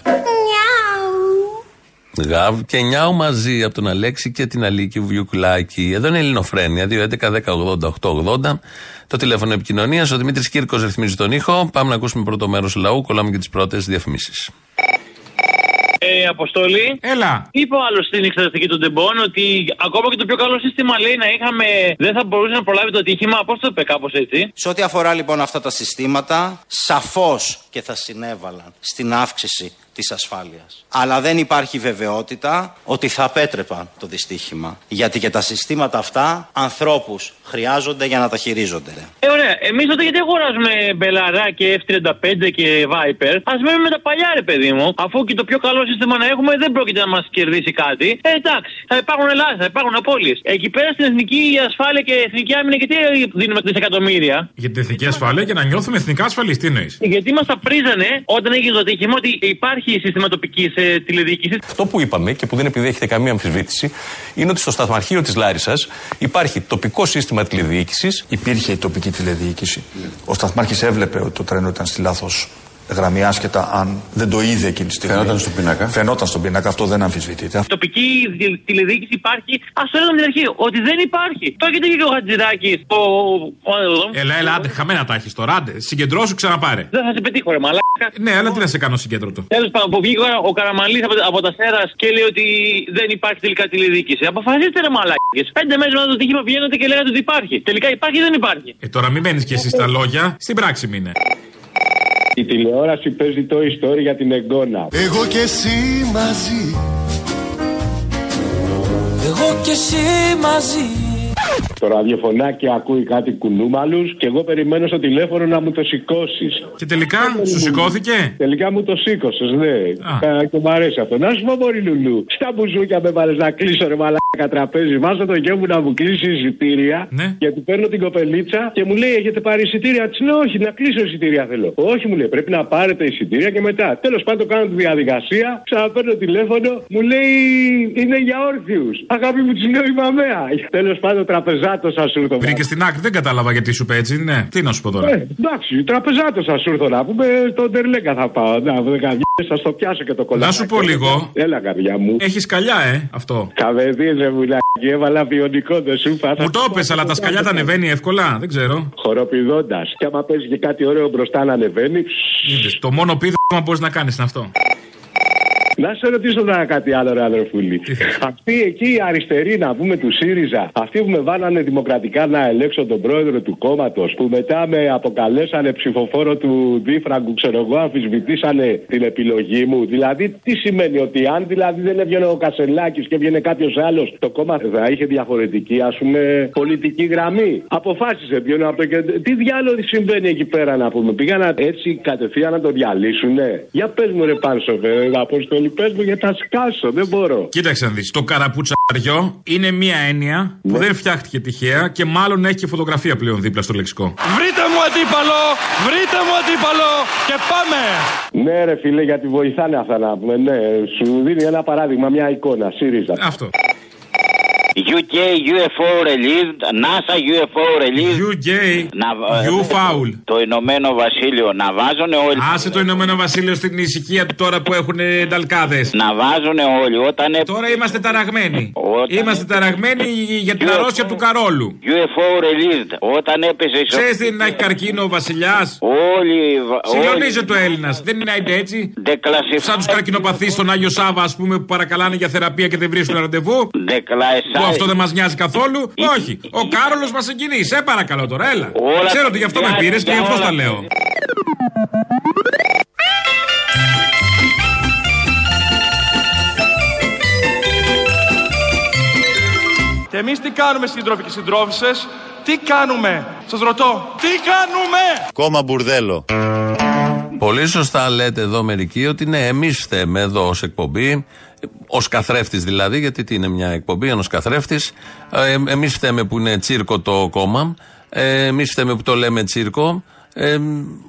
Νιάου Γαβ και νιάου μαζί από τον Αλέξη και την Αλίκη Βιουκλάκη. Εδώ είναι η Ελληνοφρένεια. 2.11.10.80.880. Το τηλέφωνο επικοινωνίας. Ο Δημήτρης Κύρκος ρυθμίζει τον ήχο. Πάμε να ακούσουμε πρώτο μέρος λαού. Κολλάμε και τις πρώτες διαφημίσεις. Ε, Αποστολή. Έλα. Είπε ο άλλος στην εξεταστική των τεμπών ότι ακόμα και το πιο καλό σύστημα λέει να είχαμε. Δεν θα μπορούσε να προλάβει το ατύχημα. Πώς το είπε, κάπως έτσι; Σε ό,τι αφορά λοιπόν αυτά τα συστήματα, σαφώς και θα συνέβαλαν στην αύξηση της ασφάλειας. Αλλά δεν υπάρχει βεβαιότητα ότι θα απέτρεπαν το δυστύχημα. Γιατί και τα συστήματα αυτά ανθρώπους χρειάζονται για να τα χειρίζονται. Ε, ωραία. Εμείς τότε γιατί αγοράζουμε μπελαρά και F35 και Viper. Α μένουμε με τα παλιά, ρε παιδί μου. Αφού και το πιο καλό σύστημα να έχουμε δεν πρόκειται να μας κερδίσει κάτι. Ε, εντάξει. Θα υπάρχουν Ελλάδα, θα υπάρχουν απώλειες. Εκεί πέρα στην εθνική ασφάλεια και εθνική άμυνα, γιατί δίνουμε δισεκατομμύρια. Για την εθνική ασφάλεια και να νιώθουμε εθνικά ασφαλείς. Τι εννοείς; Γιατί μας τα πρίζανε όταν έγινε το ατύχημα ότι υπάρχει σύστημα τοπικής ε, τηλεδιοίκησης. Αυτό που είπαμε και που δεν επιδέχεται καμία αμφισβήτηση είναι ότι στο σταθμαρχείο της Λάρισας υπάρχει τοπικό σύστημα τηλεδιοίκησης. Υπήρχε η τοπική τηλεδιοίκηση. Ο Σταθμάρχης έβλεπε ότι το τρένο ήταν στη λάθος γραμμή, άσχετα αν δεν το είδε εκείνη τη στιγμή. Φαινόταν στον πίνακα. Φαινόταν στον πίνακα, αυτό δεν αμφισβητείται. Τοπική δι- τηλεδιοίκηση υπάρχει. Α το έλεγαμε την αρχή ότι δεν υπάρχει. Το έχετε και ο Χατζηδάκης. Ο... ο- Έλα, έλα, άντε, χαμένα τα έχεις τώρα. Άντε, συγκεντρώσου, ξαναπάρε. Δεν θα σε πετύχω, ρε μαλάκα. Ναι, αλλά τι να σε κάνω συγκέντρωτο. Τέλος πάντων, που βγήκε ο- ο Καραμαλής από, από τα Σέρας και λέει ότι δεν υπάρχει τελικά τηλεδιοίκηση. Αποφασίστε, ρε μαλάκες. Πέντε μέρες μετά το τύχημα πηγαίνετε και λέγατε ότι υπάρχει. Τελικά υπάρχει ή δεν υπάρχει; Ε, τώρα μην μένεις κι εσύ στα λόγια, στην πράξη μείνε. Η τηλεόραση παίζει το story για την εγγόνα. Εγώ και εσύ μαζί Εγώ και εσύ μαζί Το ραδιοφωνάκι ακούει κάτι κουνούμαλους και εγώ περιμένω στο τηλέφωνο να μου το σηκώσεις. Και τελικά σου σηκώθηκε; Τελικά μου το σήκωσες, ναι. Ε, και μου αρέσει αυτό. Να σου πω, Μωρή Λουλού, στα μπουζούκια με βάλες να κλείσω ρε μαλάκα τραπέζι. Βάζω το γιο μου να μου κλείσει εισιτήρια. Ναι. Και του παίρνω την κοπελίτσα και μου λέει: Έχετε πάρει εισιτήρια; Της λέω: Όχι, να κλείσω εισιτήρια θέλω. Όχι, μου λέει: Πρέπει να πάρετε εισιτήρια και μετά. Τέλος πάντων, κάνω τη διαδικασία. Ξαναπαίρνω τηλέφωνο. Μου λέει: Είναι για όρθιους. Αγάπη μου, της λέω: Είμαι αμαία. Τέλος πάντων, τραπεζάτος σα ήρθω. Βρήκε στην άκρη, δεν κατάλαβα γιατί σου είπε έτσι. Ναι, τι να σου πω τώρα; Ε, εντάξει, τραπεζάτος σα ήρθω να πούμε. Στον Τερλέκα θα πάω. Να, σα το πιάσω και το κολλάκι. Να σου πω λίγο. Έλα, καρδιά μου. Έχεις σκαλιά, ε, αυτό. Καβεδίζε μου, λάκι, έβαλα βιονικό, δεν σου είπα. Μου το έπεσε, αλλά τα σκαλιά τα ανεβαίνει εύκολα, δεν ξέρω. Χοροπηδώντας. Και άμα παίζει και κάτι ωραίο μπροστά να ανεβαίνει. Είδες, το μόνο πείδημα μπορείς να κάνεις είναι αυτό. Να σε ρωτήσω τώρα κάτι άλλο, ρε αδερφούλη. Αυτοί εκεί οι αριστεροί, να πούμε του ΣΥΡΙΖΑ, αυτοί που με βάλανε δημοκρατικά να ελέξω τον πρόεδρο του κόμματος, που μετά με αποκαλέσανε ψηφοφόρο του Δίφραγκου, ξέρω εγώ, αμφισβητήσανε την επιλογή μου. Δηλαδή, τι σημαίνει ότι αν δηλαδή δεν έβγαινε ο Κασελάκης και έβγαινε κάποιος άλλος, το κόμμα θα είχε διαφορετική, ας πούμε, πολιτική γραμμή; Αποφάσισε ποιον από το κέντρο. Τι διάλογο συμβαίνει εκεί πέρα, να πούμε; Πήγαν έτσι κατευθείαν να το διαλύσουνε; Για πες μου, ρε Πάνσο, βέβαια, Απόστολη, πες μου, γιατί θα σκάσω, δεν μπορώ. Κοίταξε να δεις. Το καραπουτσαριό είναι μία έννοια που δεν φτιάχτηκε τυχαία και μάλλον έχει και φωτογραφία πλέον δίπλα στο λεξικό. Βρείτε μου αντίπαλο, βρείτε μου αντίπαλο και πάμε. Ναι, ρε φίλε, γιατί βοηθάνε αυτά να πούμε. Ναι, σου δίνει ένα παράδειγμα, μια εικόνα. ΣΥΡΙΖΑ. Αυτό. UK UFO released, NASA UFO released. UK. Να, You foul. Το Ηνωμένο Βασίλειο να βάζουν όλοι. Άσε το Ηνωμένο Βασίλειο στην ησυχία του τώρα που έχουν νταλκάδε. Να βάζουν όλοι όταν. Τώρα είμαστε ταραγμένοι. Είμαστε ταραγμένοι για την αρρώστια του Καρόλου. UFO released. Όταν έπεσε η Ξέρεις τι είναι να έχει καρκίνο ο βασιλιάς; Όλοι. Συγκλονίζεται ο Έλληνας. Δεν είναι έτσι. Σαν τους καρκινοπαθείς στον Άγιο Σάβα, ας πούμε, που παρακαλάνε για θεραπεία και δεν βρίσκουν ραντεβού. Που αυτό δεν μας νοιάζει καθόλου. Όχι. Ο Κάρολος μας συγκινεί. Σε παρακαλώ τώρα, έλα. Ξέρω ότι γι' αυτό με πήρες και γι' αυτό τα λέω. Και εμείς τι κάνουμε σύντροφοι και συντρόφισσες, τι κάνουμε, σας ρωτώ, τι κάνουμε; Κόμμα μπουρδέλο. Πολύ σωστά λέτε εδώ μερικοί ότι ναι, εμείς φταίμε εδώ ως εκπομπή, ως καθρέφτης δηλαδή, γιατί τι είναι μια εκπομπή, ένα καθρέφτης. Ε, εμείς φταίμε που είναι τσίρκο το κόμμα. Ε, εμείς φταίμε που το λέμε τσίρκο. Ε,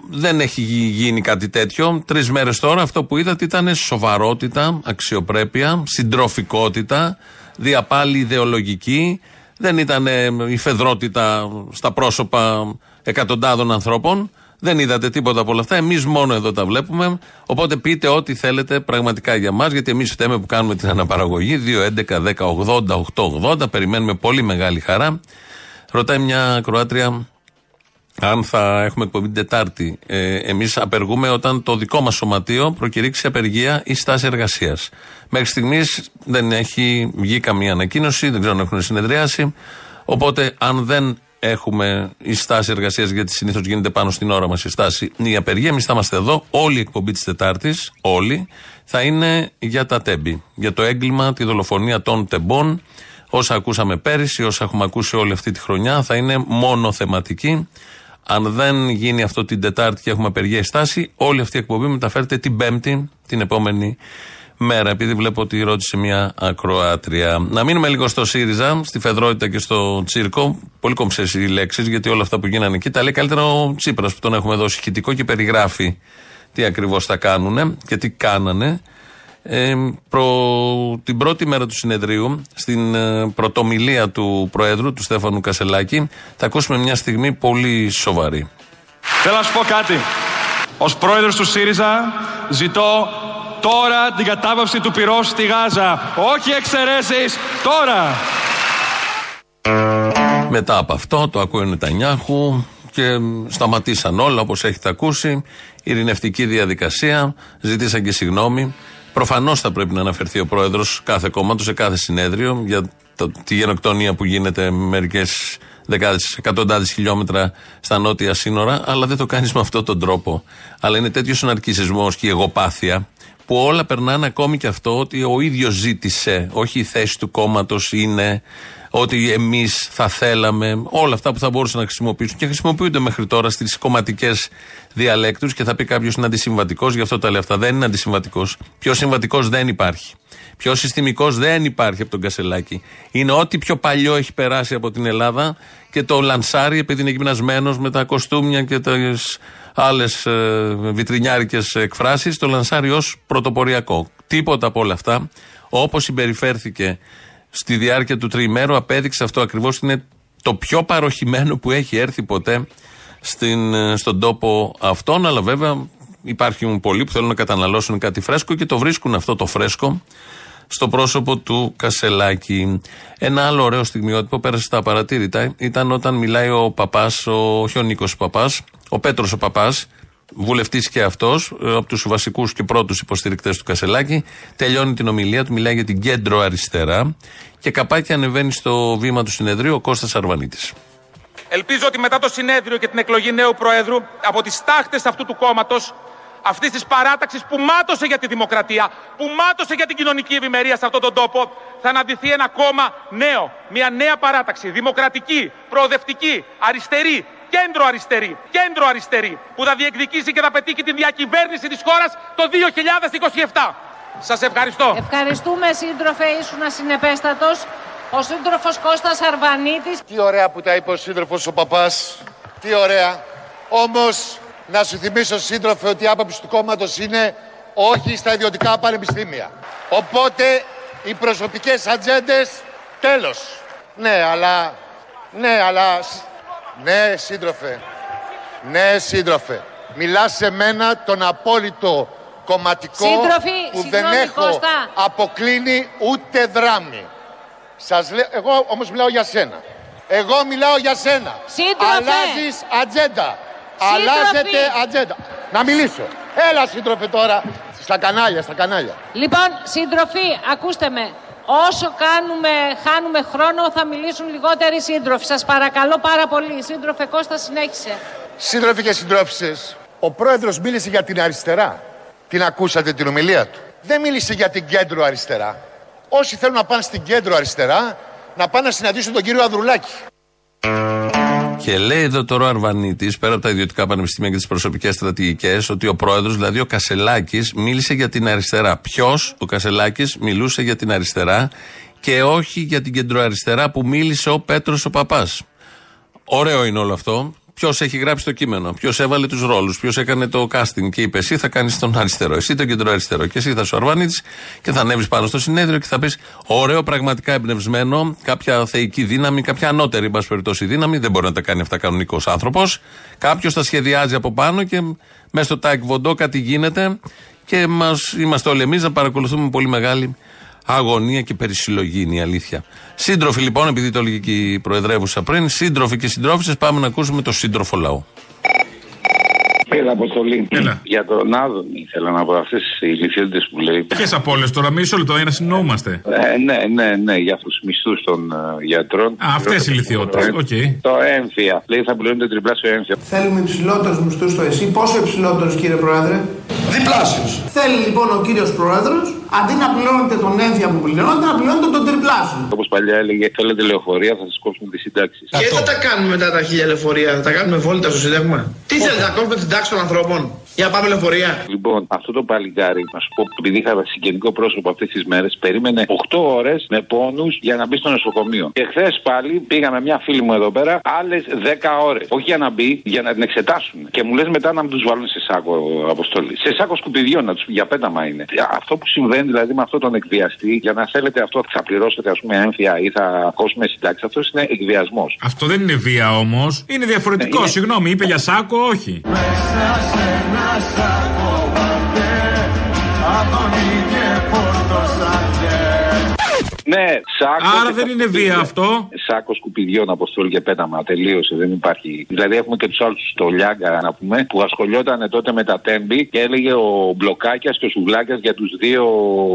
δεν έχει γι- γίνει κάτι τέτοιο. Τρεις μέρες τώρα αυτό που είδατε ήταν σοβαρότητα, αξιοπρέπεια, συντροφικότητα, διαπάλη ιδεολογική. Δεν ήταν ε, η φεδρότητα στα πρόσωπα εκατοντάδων ανθρώπων. Δεν είδατε τίποτα από όλα αυτά. Εμείς μόνο εδώ τα βλέπουμε. Οπότε πείτε ό,τι θέλετε πραγματικά για μας, γιατί εμείς φταίμε που κάνουμε την αναπαραγωγή. 2, 11, 10, 80, 8, 80. Περιμένουμε πολύ μεγάλη χαρά. Ρωτάει μια Κροάτρια αν θα έχουμε εκπομπή την Τετάρτη. Ε, Εμείς απεργούμε όταν το δικό μας σωματείο προκηρύξει απεργία ή στάση εργασίας. Μέχρι στιγμής δεν έχει βγει καμία ανακοίνωση, δεν ξέρω αν έχουν συνεδριάσει. Οπότε, αν δεν έχουμε η στάση εργασίας, γιατί συνήθως γίνεται πάνω στην ώρα μας η στάση, η απεργία, εμείς θα είμαστε εδώ. Όλη η εκπομπή της Τετάρτης, όλοι, θα είναι για τα τέμπη. Για το έγκλημα, τη δολοφονία των τεμπών. Όσα ακούσαμε πέρυσι, όσα έχουμε ακούσει όλη αυτή τη χρονιά, θα είναι μόνο θεματική. Αν δεν γίνει αυτό την Τετάρτη και έχουμε απεργία η στάση, όλη αυτή η εκπομπή μεταφέρεται την Πέμπτη, την επόμενη μέρα. Επειδή βλέπω ότι ρώτησε μια ακροάτρια. Να μείνουμε λίγο στο ΣΥΡΙΖΑ, στη Φεδρότητα και στο Τσίρκο. Πολύ κομψές οι λέξεις, γιατί όλα αυτά που γίνανε εκεί τα λέει καλύτερα ο Τσίπρας που τον έχουμε δώσει ηχητικό και περιγράφει τι ακριβώς θα κάνουν και τι κάνανε. Ε, προ την πρώτη μέρα του συνεδρίου, στην ε, πρωτομιλία του Προέδρου, του Στέφανου Κασελάκη, θα ακούσουμε μια στιγμή πολύ σοβαρή. Θέλω να σου πω κάτι. Ως πρόεδρος του ΣΥΡΙΖΑ ζητώ τώρα την κατάβαυση του πυρός στη Γάζα. Όχι εξαιρέσεις, τώρα. Μετά από αυτό το ακούει ο Νετανιάχου και σταματήσαν όλα όπως έχετε ακούσει. Ειρηνευτική διαδικασία, ζητήσαν και συγγνώμη. Προφανώς θα πρέπει να αναφερθεί ο πρόεδρος κάθε κόμματος σε κάθε συνέδριο για το, τη γενοκτονία που γίνεται μερικές δεκάδες, εκατοντάδες χιλιόμετρα στα νότια σύνορα, αλλά δεν το κάνεις με αυτόν τον τρόπο. Αλλά είναι τέτοιος ο ναρκισισμός και η εγωπάθεια που όλα περνάνε ακόμη και αυτό ότι ο ίδιος ζήτησε, όχι η θέση του κόμματος είναι ότι εμείς θα θέλαμε, όλα αυτά που θα μπορούσαν να χρησιμοποιήσουν και χρησιμοποιούνται μέχρι τώρα στις κομματικές διαλέκτους και θα πει κάποιος είναι αντισυμβατικός, γι' αυτό τα λέει αυτά. Δεν είναι αντισυμβατικός. Πιο συμβατικός δεν υπάρχει. Πιο συστημικός δεν υπάρχει από τον Κασελάκη. Είναι ό,τι πιο παλιό έχει περάσει από την Ελλάδα και το λανσάρι, επειδή είναι γυμνασμένος με τα κοστούμια και τι άλλες βιτρινιάρικες εκφράσεις, το λανσάρι ως πρωτοποριακό. Τίποτα από όλα αυτά, όπως συμπεριφέρθηκε στη διάρκεια του τριημέρου απέδειξε αυτό ακριβώς είναι το πιο παροχημένο που έχει έρθει ποτέ στην, ε, στον τόπο αυτόν. Αλλά βέβαια υπάρχουν πολλοί που θέλουν να καταναλώσουν κάτι φρέσκο και το βρίσκουν αυτό το φρέσκο στο πρόσωπο του Κασελάκη. Ένα άλλο ωραίο στιγμιότυπο πέρασε στα απαρατήρητα ήταν όταν μιλάει ο παπάς, ο, όχι ο Νίκος Παπάς, ο Πέτρος ο Παπάς, βουλευτής και αυτός, από τους βασικούς και πρώτους υποστηρικτές του Κασελάκη. Τελειώνει την ομιλία του, μιλάει για την κέντρο αριστερά και καπάκι ανεβαίνει στο βήμα του συνεδρίου ο Κώστας Αρβανίτης. Ελπίζω ότι μετά το συνέδριο και την εκλογή νέου Προέδρου από τις τάχτες αυτού του κόμματος, αυτής της παράταξης που μάτωσε για τη δημοκρατία, που μάτωσε για την κοινωνική ευημερία σε αυτόν τον τόπο, θα αναδυθεί ένα κόμμα νέο. Μια νέα παράταξη, δημοκρατική, προοδευτική, αριστερή, κέντρο αριστερή, κέντρο αριστερή, που θα διεκδικήσει και θα πετύχει την διακυβέρνηση της χώρας το 2027. Σας ευχαριστώ. Ευχαριστούμε σύντροφε, ήσουν ασυνεπέστατος. Ο σύντροφος Κώστας Αρβανίτης. Τι ωραία που τα είπε ο σύντροφος ο παπάς. Τι ωραία. Όμως, να σου θυμίσω σύντροφε ότι η άποψη του κόμματος είναι όχι στα ιδιωτικά πανεπιστήμια. Οπότε, οι προσωπικές ατζέντες τέλος. Ναι, αλλά. Ναι, αλλά. Ναι, σύντροφε. Ναι, σύντροφε. Μιλάς σε μένα τον απόλυτο κομματικό Σύντροφοι, που δεν συγγνώμη, έχω Κώστα. αποκλίνει ούτε δράμη. Σας λέω, εγώ όμως μιλάω για σένα. Εγώ μιλάω για σένα. Σύντροφε. Αλλάζεις ατζέντα. Σύντροφοι. Αλλάζετε ατζέντα. Να μιλήσω. Έλα σύντροφε τώρα. Στα κανάλια, στα κανάλια. Λοιπόν, σύντροφοι, ακούστε με. Όσο κάνουμε, χάνουμε χρόνο, θα μιλήσουν λιγότεροι σύντροφοι. Σας παρακαλώ πάρα πολύ. Σύντροφε Κώστα, συνέχισε. Σύντροφοι και συντρόφισσες, ο πρόεδρος μίλησε για την αριστερά. Την ακούσατε την ομιλία του. Δεν μίλησε για την κέντρο αριστερά. Όσοι θέλουν να πάνε στην κέντρο αριστερά, να πάνε να συναντήσουν τον κύριο Ανδρουλάκη. Και λέει εδώ τώρα ο Αρβανίτης, πέρα από τα ιδιωτικά πανεπιστήμια και τις προσωπικές στρατηγικές, ότι ο πρόεδρος, δηλαδή ο Κασελάκης, μίλησε για την αριστερά. Ποιος, ο Κασελάκης, μιλούσε για την αριστερά και όχι για την κεντροαριστερά που μίλησε ο Πέτρος ο Παπάς. Ωραίο είναι όλο αυτό. Ποιος έχει γράψει το κείμενο, ποιος έβαλε τους ρόλους, ποιος έκανε το casting και είπε: Εσύ θα κάνεις τον αριστερό, εσύ τον κεντροαριστερό και εσύ θα σου αρβανίτης και θα ανέβεις πάνω στο συνέδριο και θα πεις: Ωραίο, πραγματικά εμπνευσμένο, κάποια θεϊκή δύναμη, κάποια ανώτερη, εν πάση περιπτώσει, δύναμη. Δεν μπορεί να τα κάνει αυτά κανονικός άνθρωπος. Κάποιος τα σχεδιάζει από πάνω και μέσα στο τάικ βοντό κάτι γίνεται και μας, είμαστε όλοι εμείς να παρακολουθούμε με πολύ μεγάλη αγωνία και περισυλλογή είναι η αλήθεια. Σύντροφοι λοιπόν, επειδή το έλεγε και η Προεδρεύουσα πριν, σύντροφοι και συντρόφισσες, πάμε να ακούσουμε το σύντροφο λαό. Έλα, Αποστόλη. Για τον Άδωνι ήθελα να πω αυτές οι ηλιθιότητες που λέει. Ποιες από όλες τώρα, μισό λεπτό, για να συνεννοούμαστε. Ε, ναι, ναι, ναι, για τους μισθούς των ε, γιατρών. Α, αυτές οι ηλικιότητες, οκ. Το ΕΝΦΙΑ. Λέει θα πληρώνεται τριπλάσιο ΕΝΦΙΑ. Θέλουμε υψηλότερους μισθούς στο ΕΣΥ. Πόσο υψηλότερους, κύριε Πρόεδρε; Διπλάσιους. Θέλει λοιπόν ο κύριος Πρόεδρος, αντί να πληρώνετε τον ΕΝΦΙΑ που πληρώνετε, να πληρώνετε τον τριπλάσιο. Όπως παλιά έλεγε, θέλετε λεωφορεία, θα σας κόψουν τις συντάξεις. Και δεν τα κάνουμε μετά τα χίλια λεωφορεία, θα τα κάνουμε βόλτα στο Σύνταγμα. Τι θέλετε, να κόψουμε την τάξη των ανθρώπων. Για να πάμε λεωφορεία. Λοιπόν, αυτό το παλικάρι, να σου πω, επειδή είχα συγγενικό πρόσωπο αυτές τις μέρες, περίμενε 8 ώρες με πόνους για να μπει στο νοσοκομείο. Και χθες πάλι πήγα με μια φίλη μου εδώ πέρα άλλες 10 ώρες. Όχι για να μπει, για να την εξετάσουν. Και μου λες μετά να μην τους βάλουν σε σάκο αποστολή. Σε σάκο σκουπιδιών, να τους για πέταμα είναι. Αυτό που συμβαίνει δηλαδή με αυτόν τον εκβιαστή, για να θέλετε αυτό, θα πληρώσετε ας πούμε έμφυα ή θα κόσουμε συντάξει, αυτός είναι εκβιασμός. Αυτό δεν είναι βία όμως. Είναι διαφορετικό. Ναι, είναι- Συγγνώμη, είπε για σάκο, όχι μέσα σε και ναι, σάκος. Άρα και δεν τα είναι σκουπίδια. βία αυτό. Σάκος σκουπιδιών, αποστόλη και πέταμα. Τελείωσε, δεν υπάρχει. Δηλαδή έχουμε και τους άλλους στο Λιάγκα, να πούμε, που ασχολιόταν τότε με τα τέμπη και έλεγε ο Μπλοκάκιας και ο Σουβλάκιας για τους δύο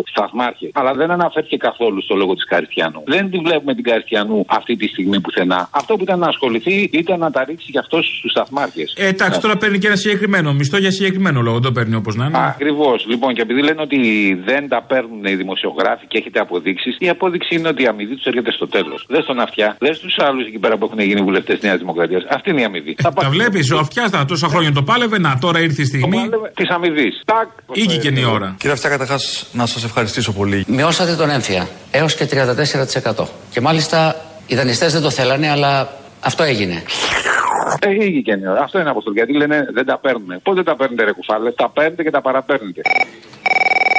σταθμάρχες. Αλλά δεν αναφέρθηκε καθόλου στο λόγο της Καριστιανού. Δεν τη βλέπουμε την Καριστιανού αυτή τη στιγμή πουθενά. Αυτό που ήταν να ασχοληθεί ήταν να τα ρίξει για αυτός στους σταθμάρχες. Ε, εντάξει, τώρα παίρνει και ένα συγκεκριμένο μισθό για συγκεκριμένο λόγο. Το παίρνει όπως να είναι. Ακριβώς. Λοιπόν, και επειδή λένε ότι δεν τα παίρνουν οι δημοσιογράφοι και έχετε αποδείξεις, η απόδειξη είναι ότι η αμοιβή τους έρχεται στο τέλος. Δες στον αυτιά, δες στου άλλους εκεί πέρα που έχουν γίνει βουλευτές Νέας Δημοκρατίας. Αυτή είναι η αμοιβή. Τα βλέπεις, ο αυτιάς τα τόσα χρόνια το πάλευε. Να, τώρα ήρθε η στιγμή. Της αμοιβής. Τάκ. Ήγηκε η ώρα. Κύριε Αυτιά, καταρχάς να σας ευχαριστήσω πολύ. Μειώσατε τον έμφυα έως και 34%. Και μάλιστα οι δανειστές δεν το θέλανε, αλλά αυτό έγινε. Ε, ήγηκε η ώρα. Αυτό είναι αποστολή. Γιατί λένε δεν τα παίρνουν. Πότε τα παίρνετε, ρε κουφάλε. Τα παίρνετε και τα παραπαίρνετε.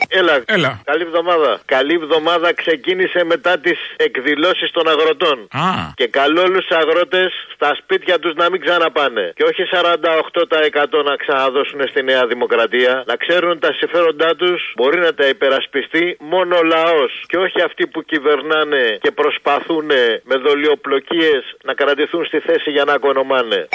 Έλα. Έλα. Καλή εβδομάδα. Καλή εβδομάδα ξεκίνησε μετά τις εκδηλώσεις των αγροτών. Α. Και καλό όλους τους αγρότες στα σπίτια τους να μην ξαναπάνε. Και όχι 48% να ξαναδώσουν στη Νέα Δημοκρατία. Να ξέρουν τα συμφέροντά τους μπορεί να τα υπερασπιστεί μόνο ο λαός. Και όχι αυτοί που κυβερνάνε και προσπαθούν με δολιοπλοκίες να κρατηθούν στη θέση για να οικονομάνε.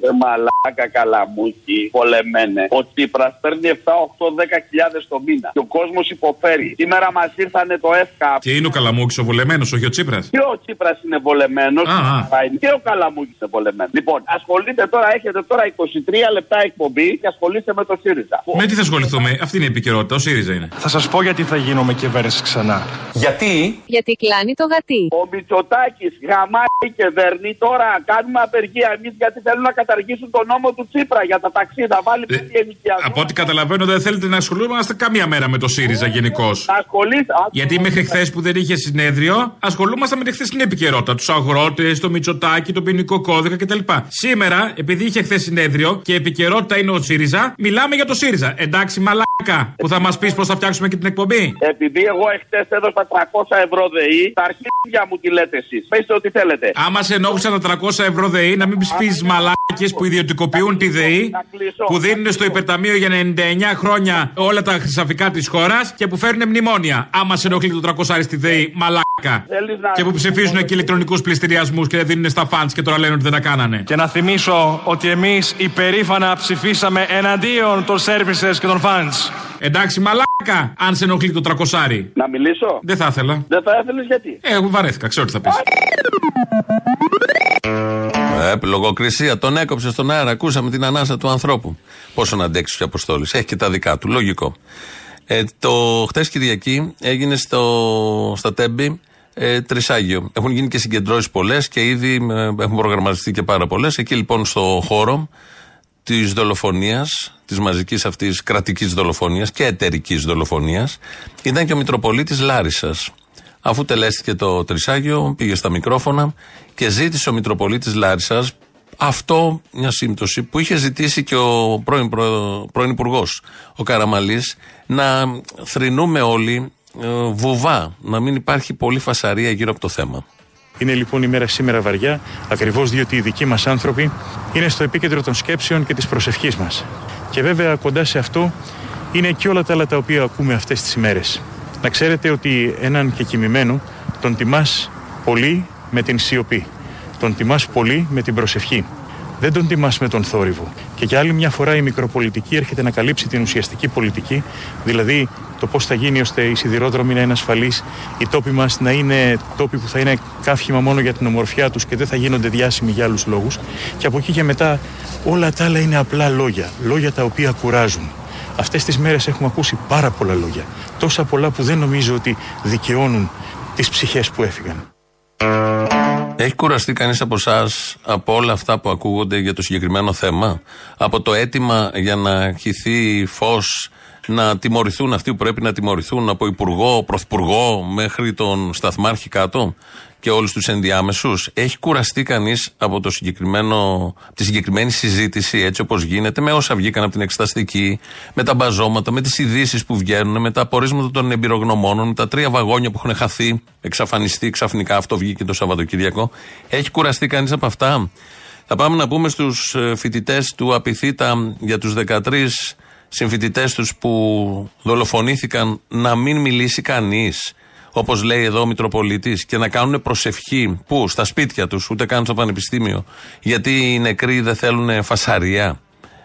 Ρε μαλάκα καλαμούκι, πολεμένε. Ο Τσίπρας παίρνει 7, 8, 10 χιλιάδες το μήνα. Και ο κόσμος υποφέρει. Σήμερα μας ήρθανε το ΕΦΚΑ. Και είναι ο Καλαμούκης ο βολεμένος, όχι ο Τσίπρας; Και ο Τσίπρας είναι βολεμένος. Α, α. Και ο Καλαμούκης είναι βολεμένος. Λοιπόν, ασχολείται τώρα, έχετε τώρα 23 λεπτά εκπομπή και ασχολείστε με το ΣΥΡΙΖΑ. Με τι θα ασχοληθούμε, αυτή είναι η επικαιρότητα, ο ΣΥΡΙΖΑ είναι. Θα σας πω γιατί θα γίνω με κυβέρνηση ξανά. Γιατί; Γιατί κλάνει το γατί. Ο Μητσοτάκης γαμάει και δέρνει. Τώρα κάνουμε απεργία εμείς γιατί θέλουν να καταργήσουν καταργήσουν τον νόμο του Τσίπρα για τα ταξί, να βάλει Ε, παιδί ενοικιασμό. Από ό,τι καταλαβαίνω, δεν θέλετε να ασχολούμαστε καμία μέρα με το ΣΥΡΙΖΑ γενικώς. Γιατί μέχρι χθες που δεν είχε συνέδριο, ασχολούμαστε με τη χθεσινή επικαιρότητα. Τους αγρότες, το Μητσοτάκι, τον ποινικό κώδικα κτλ. Σήμερα, επειδή είχε χθες συνέδριο και επικαιρότητα είναι ο ΣΥΡΙΖΑ, μιλάμε για το ΣΥΡΙΖΑ. Εντάξει, μαλάκα, που θα μας πεις πώς θα φτιάξουμε και την εκπομπή. Επειδή εγώ εχθές έδωσα 300 ευρώ ΔΕΗ, τα αρχίδια μου τη λέτε εσείς. Πετε ό,τι θέλετε. Άμα σε ενόχλησαν τα 300 ευρώ ΔΕΗ, να μην ψηφίζει μαλάκε που ιδιωτικοποιούν τη ΔΕΗ, που δίνουν στο υπερταμείο για 99 χρόνια όλα τα χρυσαφικά της χώρας και που φέρνουν μνημόνια. Άμα σε ενοχλεί το 300 στη ΔΕΗ, μαλάκα. Και που ψηφίζουν και ηλεκτρονικούς πληστηριασμούς και δεν δίνουν στα φαντ και τώρα λένε ότι δεν τα κάνανε. Και να θυμίσω ότι εμείς υπερήφανα ψηφίσαμε εναντίον των services και των funds. Εντάξει, μαλάκα, αν σε ενοχλεί το 300. Να μιλήσω; Δεν θα ήθελα. Δεν θα ήθελες γιατί; Ε, εγώ βαρέθηκα, ξέρω τι θα πεις. Ε, λογοκρισία. Τον έκοψε στον αέρα. Ακούσαμε την ανάσα του ανθρώπου. Πόσο να αντέξει ο Αποστόλης. Έχει και τα δικά του. Λογικό. Ε, το χτε Κυριακή έγινε στο, στα Τέμπη ε, Τρισάγιο. Έχουν γίνει και συγκεντρώσεις πολλές και ήδη ε, έχουν προγραμματιστεί και πάρα πολλές. Εκεί λοιπόν στο χώρο της δολοφονίας, της μαζικής αυτής κρατικής δολοφονίας και εταιρικής δολοφονίας, ήταν και ο Μητροπολίτης Λάρισας. Αφού τελέστηκε το Τρισάγιο, πήγε στα μικρόφωνα και ζήτησε ο Μητροπολίτης Λάρισας αυτό μια σύμπτωση που είχε ζητήσει και ο πρώην, προ, πρώην Υπουργός, ο Καραμαλής, να θρυνούμε όλοι ε, βουβά, να μην υπάρχει πολύ φασαρία γύρω από το θέμα. Είναι λοιπόν η μέρα σήμερα βαριά, ακριβώς διότι οι δικοί μας άνθρωποι είναι στο επίκεντρο των σκέψεων και της προσευχής μας. Και βέβαια κοντά σε αυτό είναι και όλα τα άλλα τα οποία ακούμε αυτές τις ημέρες. Να ξέρετε ότι έναν και κοιμημένο τον τιμάς πολύ με την σιωπή. Τον τιμάς πολύ με την προσευχή. Δεν τον τιμάς με τον θόρυβο. Και για άλλη μια φορά η μικροπολιτική έρχεται να καλύψει την ουσιαστική πολιτική, δηλαδή το πώς θα γίνει ώστε οι σιδηρόδρομοι να είναι ασφαλείς, οι τόποι μας να είναι τόποι που θα είναι καύχημα μόνο για την ομορφιά τους και δεν θα γίνονται διάσημοι για άλλους λόγους. Και από εκεί και μετά όλα τα άλλα είναι απλά λόγια. Λόγια τα οποία κουράζουν. Αυτές τις μέρες έχουμε ακούσει πάρα πολλά λόγια. Τόσα πολλά που δεν νομίζω ότι δικαιώνουν τις ψυχές που έφυγαν. Έχει κουραστεί κανείς από εσάς από όλα αυτά που ακούγονται για το συγκεκριμένο θέμα, από το αίτημα για να χυθεί φως, να τιμωρηθούν αυτοί που πρέπει να τιμωρηθούν, από υπουργό, πρωθυπουργό μέχρι τον σταθμάρχη κάτω; Και όλους τους ενδιάμεσους. Έχει κουραστεί κανείς από το συγκεκριμένο, τη συγκεκριμένη συζήτηση έτσι όπως γίνεται, με όσα βγήκαν από την εξεταστική, με τα μπαζώματα, με τις ειδήσεις που βγαίνουν, με τα απορίσματα των εμπειρογνωμόνων, με τα τρία βαγόνια που έχουν χαθεί, εξαφανιστεί ξαφνικά. Αυτό βγήκε το Σαββατοκύριακο. Έχει κουραστεί κανείς από αυτά; Θα πάμε να πούμε στους φοιτητές του Απιθύτα για τους 13 συμφοιτητές τους που δολοφονήθηκαν να μην μιλήσει κανείς όπως λέει εδώ ο Μητροπολίτης, και να κάνουν προσευχή. Πού, στα σπίτια τους, ούτε καν στο πανεπιστήμιο. Γιατί οι νεκροί δεν θέλουν φασαρία.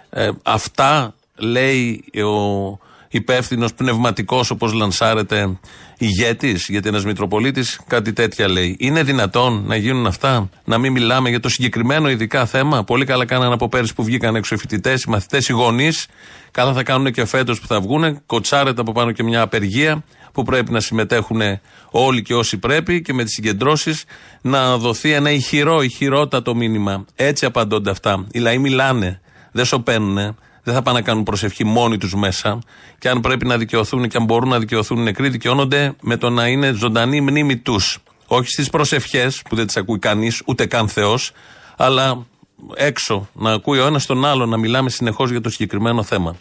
Ε, αυτά λέει ο υπεύθυνος πνευματικός, όπως λανσάρεται, ηγέτης, γιατί ένας Μητροπολίτης κάτι τέτοια λέει. Είναι δυνατόν να γίνουν αυτά, να μην μιλάμε για το συγκεκριμένο ειδικά θέμα; Πολύ καλά κάνανε από πέρυσι που βγήκαν έξω οι φοιτητές, οι μαθητές, οι γονείς. Καλά θα κάνουν και φέτος που θα βγουν. Κοτσάρεται από πάνω και μια απεργία που πρέπει να συμμετέχουν όλοι και όσοι πρέπει και με τις συγκεντρώσεις να δοθεί ένα ηχηρό, ηχηρότατο μήνυμα. Έτσι απαντώνται αυτά. Οι λαοί μιλάνε, δεν σωπαίνουν, δεν θα πάνε να κάνουν προσευχή μόνοι τους μέσα. Και αν πρέπει να δικαιωθούν και αν μπορούν να δικαιωθούν οι νεκροί, δικαιώνονται με το να είναι ζωντανή η μνήμη τους. Όχι στις προσευχές που δεν τις ακούει κανείς, ούτε καν Θεός, αλλά έξω να ακούει ο ένας τον άλλο να μιλάμε συνεχώς για το συγκεκριμένο θέμα.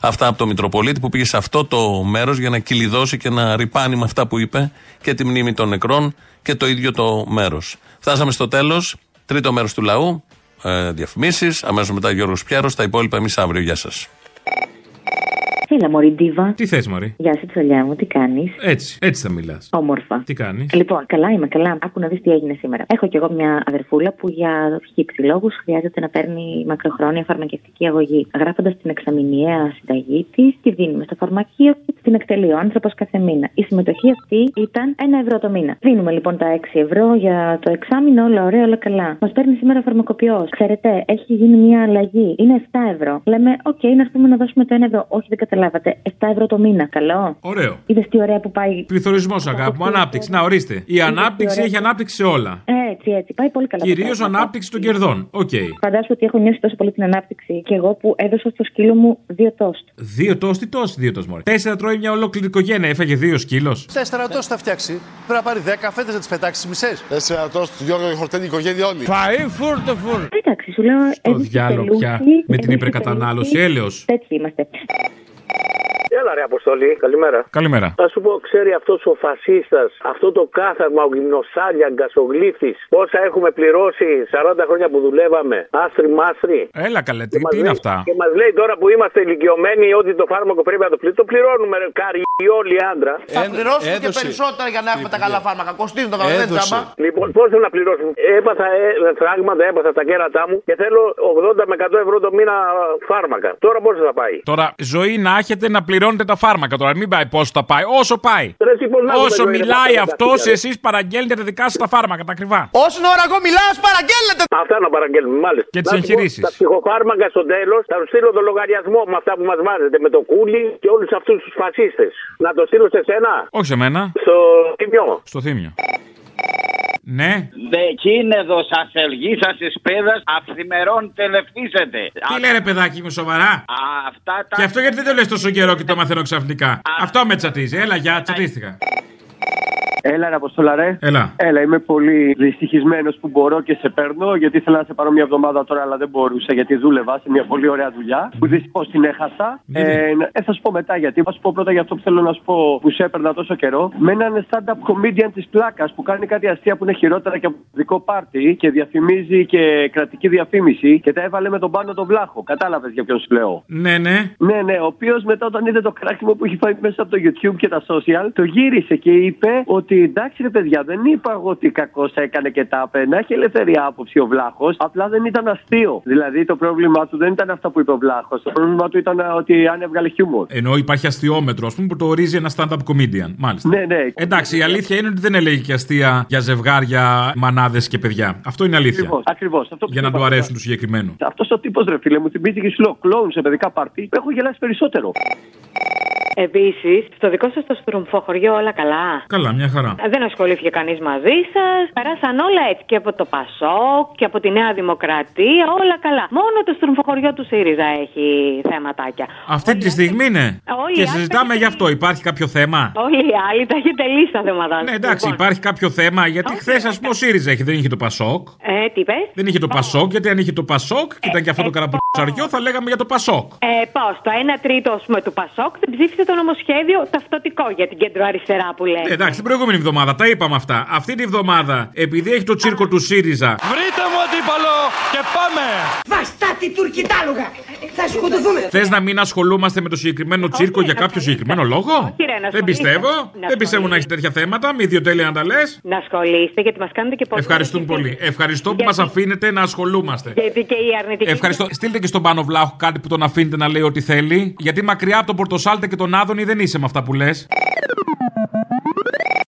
Αυτά από το Μητροπολίτη που πήγε σε αυτό το μέρος για να κυλιδώσει και να ρηπάνει με αυτά που είπε και τη μνήμη των νεκρών και το ίδιο το μέρος. Φτάσαμε στο τέλος. Τρίτο μέρος του λαού. Ε, Διαφημίσεις. Αμέσως μετά Γιώργος Πιάρος. Τα υπόλοιπα εμείς αύριο. Γεια σας. Έλα, Μωρή Ντίβα. Τι θες, Μωρή; Γεια σου, τσολιά μου, τι κάνεις; Έτσι, έτσι θα μιλάς. Όμορφα. Τι κάνεις; Λοιπόν, καλά είμαι, καλά. Άκου να δεις τι έγινε σήμερα. Έχω κι εγώ μια αδερφούλα που για χι ψι λόγους χρειάζεται να παίρνει μακροχρόνια φαρμακευτική αγωγή. Γράφοντας την εξαμηνιαία συνταγή της, τη δίνουμε στο φαρμακείο και την εκτελεί ο άνθρωπος κάθε μήνα. Η συμμετοχή αυτή ήταν ένα ευρώ το μήνα. Δίνουμε λοιπόν τα 6 ευρώ για το εξάμηνο, όλα ωραία, όλα καλά. Μας παίρνει σήμερα φαρμακοποιός. Ξέρετε, έχει γίνει μια αλλαγή. Είναι 7 ευρώ. Λέμε, OK, okay, να έρθουμε να δώσουμε το 1 ευρώ. Όχι, δεν καταλάβει. Καταλάβατε. 7 ευρώ το μήνα, καλό. Ωραίο. Είδες τι ωραία που πάει. Πληθωρισμός, αγάπη μου, ανάπτυξη. Να ορίστε. Η ανάπτυξη έχει ανάπτυξη σε όλα. Έτσι, έτσι. Πάει πολύ καλά. Κυρίως τα πράγματα. ανάπτυξη των κερδών. Οκ. Φαντάζομαι ότι έχω νιώσει τόσο πολύ την ανάπτυξη και εγώ που έδωσα στο σκύλο μου δύο τόστ. Δύο τόστι, τόστι, δύο τόστι. μωρέ. Τέσσερα τρώει μια ολόκληρη οικογένεια. Έφαγε δύο σκύλος. Τέσσερα τόστ θα φτιάξει. Πρέπει να πάρει δέκα φέτε να τις πετάξεις μισές. Τέσσερα τόστ, Γιώργο, χορτένει η οικογένεια όλη. Φαΐ φούρτο φούρ. Εντάξει, σου λέω. Το διάλογο πια. Με την υπερκατανάλωση. Έλεος. Τέτοιοι είμαστε. Έλα ρε Αποστολή, καλημέρα. Καλημέρα. Θα σου πω, ξέρει αυτός ο φασίστας, αυτό το κάθαρμα, ο γυμνοσάλιαγκα, ο γλύφτη, πόσα έχουμε πληρώσει 40 χρόνια που δουλεύαμε. Άστρι μάστρι. Έλα καλέ, τι, μας τι είναι λέει- αυτά; Και μας λέει τώρα που είμαστε ηλικιωμένοι ότι το φάρμακο πρέπει να το πληρώνουμε. Το πληρώνουμε, ρε κάρι, όλοι άντρα. Θα πληρώσουμε και περισσότερα για να έχουμε τα καλά φάρμακα. Κοστίζουν τα καλά, δεν Έδωσε. τζάμπα. Λοιπόν, πώς θέλω να πληρώσουμε. Έπαθα ε, φράγματα, έπαθα τα κέρατά μου και θέλω 80 με 100 ευρώ το μήνα φάρμακα. Τώρα πώς θα πάει; Τώρα, ζωή να έχετε να πληρώνετε τα φάρμακα. Τώρα, μην πάει πόσο θα πάει. Όσο πάει. Ρε, τι, πώς να έχουμε Όσο ζωή, ρε, μιλάει τα αυτός, φάρμακα, ρε. εσείς παραγγέλνετε τα δικά σας τα φάρμακα, τα ακριβά. Όσον ώρα εγώ μιλάω, παραγγέλνετε. Αυτά να παραγγέλνουμε, μάλιστα. Και τις Να σου πω, εγχειρήσεις. Τα ψυχοφάρμακα στο τέλος θα τους στείλω το λογαριασμό με αυτά που μας βάζετε. Με το κούλι και όλους αυτούς τους φασίστες. Να το στείλω σε σένα. Όχι σε μένα. Στο τιμιό. Στο θύμιο. Ναι. Δεκίνεδο ασελγή σας πέδα αυθημερών τελευτήσετε. Τι λέει ρε παιδάκι μου, σοβαρά; Αυτά τα. Και αυτό γιατί δεν το λες τόσο καιρό και το μαθαίνω ξαφνικά; Αυτό με τσατίζει. Έλα, για, τσατίστηκα. Έλα, ρε Αποστόλα, ρε. Έλα. Έλα, είμαι πολύ δυστυχισμένος που μπορώ και σε παίρνω, γιατί ήθελα να σε πάρω μια εβδομάδα τώρα, αλλά δεν μπορούσα, γιατί δούλευα σε μια πολύ ωραία δουλειά. Που δυστυχώς την έχασα. Ε, να- ε, θα σου πω μετά γιατί. Θα σου πω πρώτα για αυτό που θέλω να σου πω που σε έπαιρνα τόσο καιρό. Με έναν stand-up comedian της πλάκας που κάνει κάτι αστεία που είναι χειρότερα και από το δικό πάρτι και διαφημίζει και κρατική διαφήμιση και τα έβαλε με τον πάνω τον βλάχο. Κατάλαβες για ποιον σου λέω; Ναι, ναι. Ναι, ναι, ο οποίος μετά όταν είδε το κράξιμο που έχει φάει μέσα από το YouTube και τα social, το γύρισε και είπε ότι εντάξει ρε παιδιά, δεν είπα εγώ ότι κακό έκανε και τα έπαιρνε. Έχει ελεύθερη άποψη ο Βλάχος, απλά δεν ήταν αστείο. Δηλαδή το πρόβλημά του δεν ήταν αυτά που είπε ο Βλάχος. Το πρόβλημά του ήταν ότι αν έβγαλε χιούμορ. Ενώ υπάρχει αστείόμετρο, ας πούμε, που το ορίζει ένα stand-up comedian. Μάλιστα. Ναι, ναι. Εντάξει, η αλήθεια είναι ότι δεν έλεγε και αστεία για ζευγάρια, μανάδες και παιδιά. Αυτό είναι αλήθεια. Ακριβώς. Ακριβώς. Αυτό που Για να είπα του τώρα. αρέσουν τους συγκεκριμένους. Αυτός ο τύπος ρε φίλε μου θυμίζει και σου λέω κλόουν σε παιδικά πάρτι. Έχω γελάσει περισσότερο. Επίσης, στο δικό σας το στρομφοχωριό όλα καλά; Καλά, μια χαρά. Δεν ασχολήθηκε κανείς μαζί σας; Περάσαν όλα έτσι και από το Πασόκ και από τη Νέα Δημοκρατία. Όλα καλά. Μόνο το στρομφοχωριό του ΣΥΡΙΖΑ έχει θέματάκια. Αυτή τη στιγμή είναι. Όλοι οι Και άλλοι συζητάμε γι' αυτό. Υπάρχει κάποιο θέμα; Όλοι οι άλλοι τα έχετε λύσει τα θέματα. Ναι, εντάξει, υπάρχει κάποιο θέμα. Γιατί χθες, ας πούμε, ο ΣΥΡΙΖΑ έχει, δεν είχε το Πασόκ. Ε, τι είπες; Δεν είχε το Πασόκ, γιατί αν είχε το Πασόκ και ήταν και αυτό το καραμπουτσαριό, θα λέγαμε για το Πασόκ. Ε, Πώς, το 1 τρίτο ας πούμε, του Πασόκ δεν ψήφισε το νομοσχέδιο ταυτοτικό για την κέντρο αριστερά που λέει. Ε, εντάξει, την προηγούμενη εβδομάδα τα είπαμε αυτά. Αυτή τη εβδομάδα, επειδή έχει το τσίρκο του ΣΥΡΙΖΑ, Βρείτε μου αντίπαλο και πάμε! Βαστάτη τουρκιτάλουγα! Θα σκοτωθούμε! Θες να μην ασχολούμαστε με το συγκεκριμένο τσίρκο για κάποιο συγκεκριμένο λόγο; ρε, να Δεν ασχολείστε. πιστεύω. Να Δεν πιστεύω να έχεις τέτοια θέματα. Μη ιδιοτέλεια να τα λες. Να ασχολείστε γιατί μας κάνετε και πολύ. Ευχαριστούμε πολύ. Ευχαριστώ που μας αφήνετε να ασχολούμαστε. Γιατί και η αρνητική. Ευχαριστώ. Στείλτε και στον Πάνο Βλάχο κάτι που τον αφήνετε να λέει ό,τι θέλει. Γιατί μακριά από τον Πορτοσάλτε και τον Άδωνη δεν είσαι με αυτά που λες;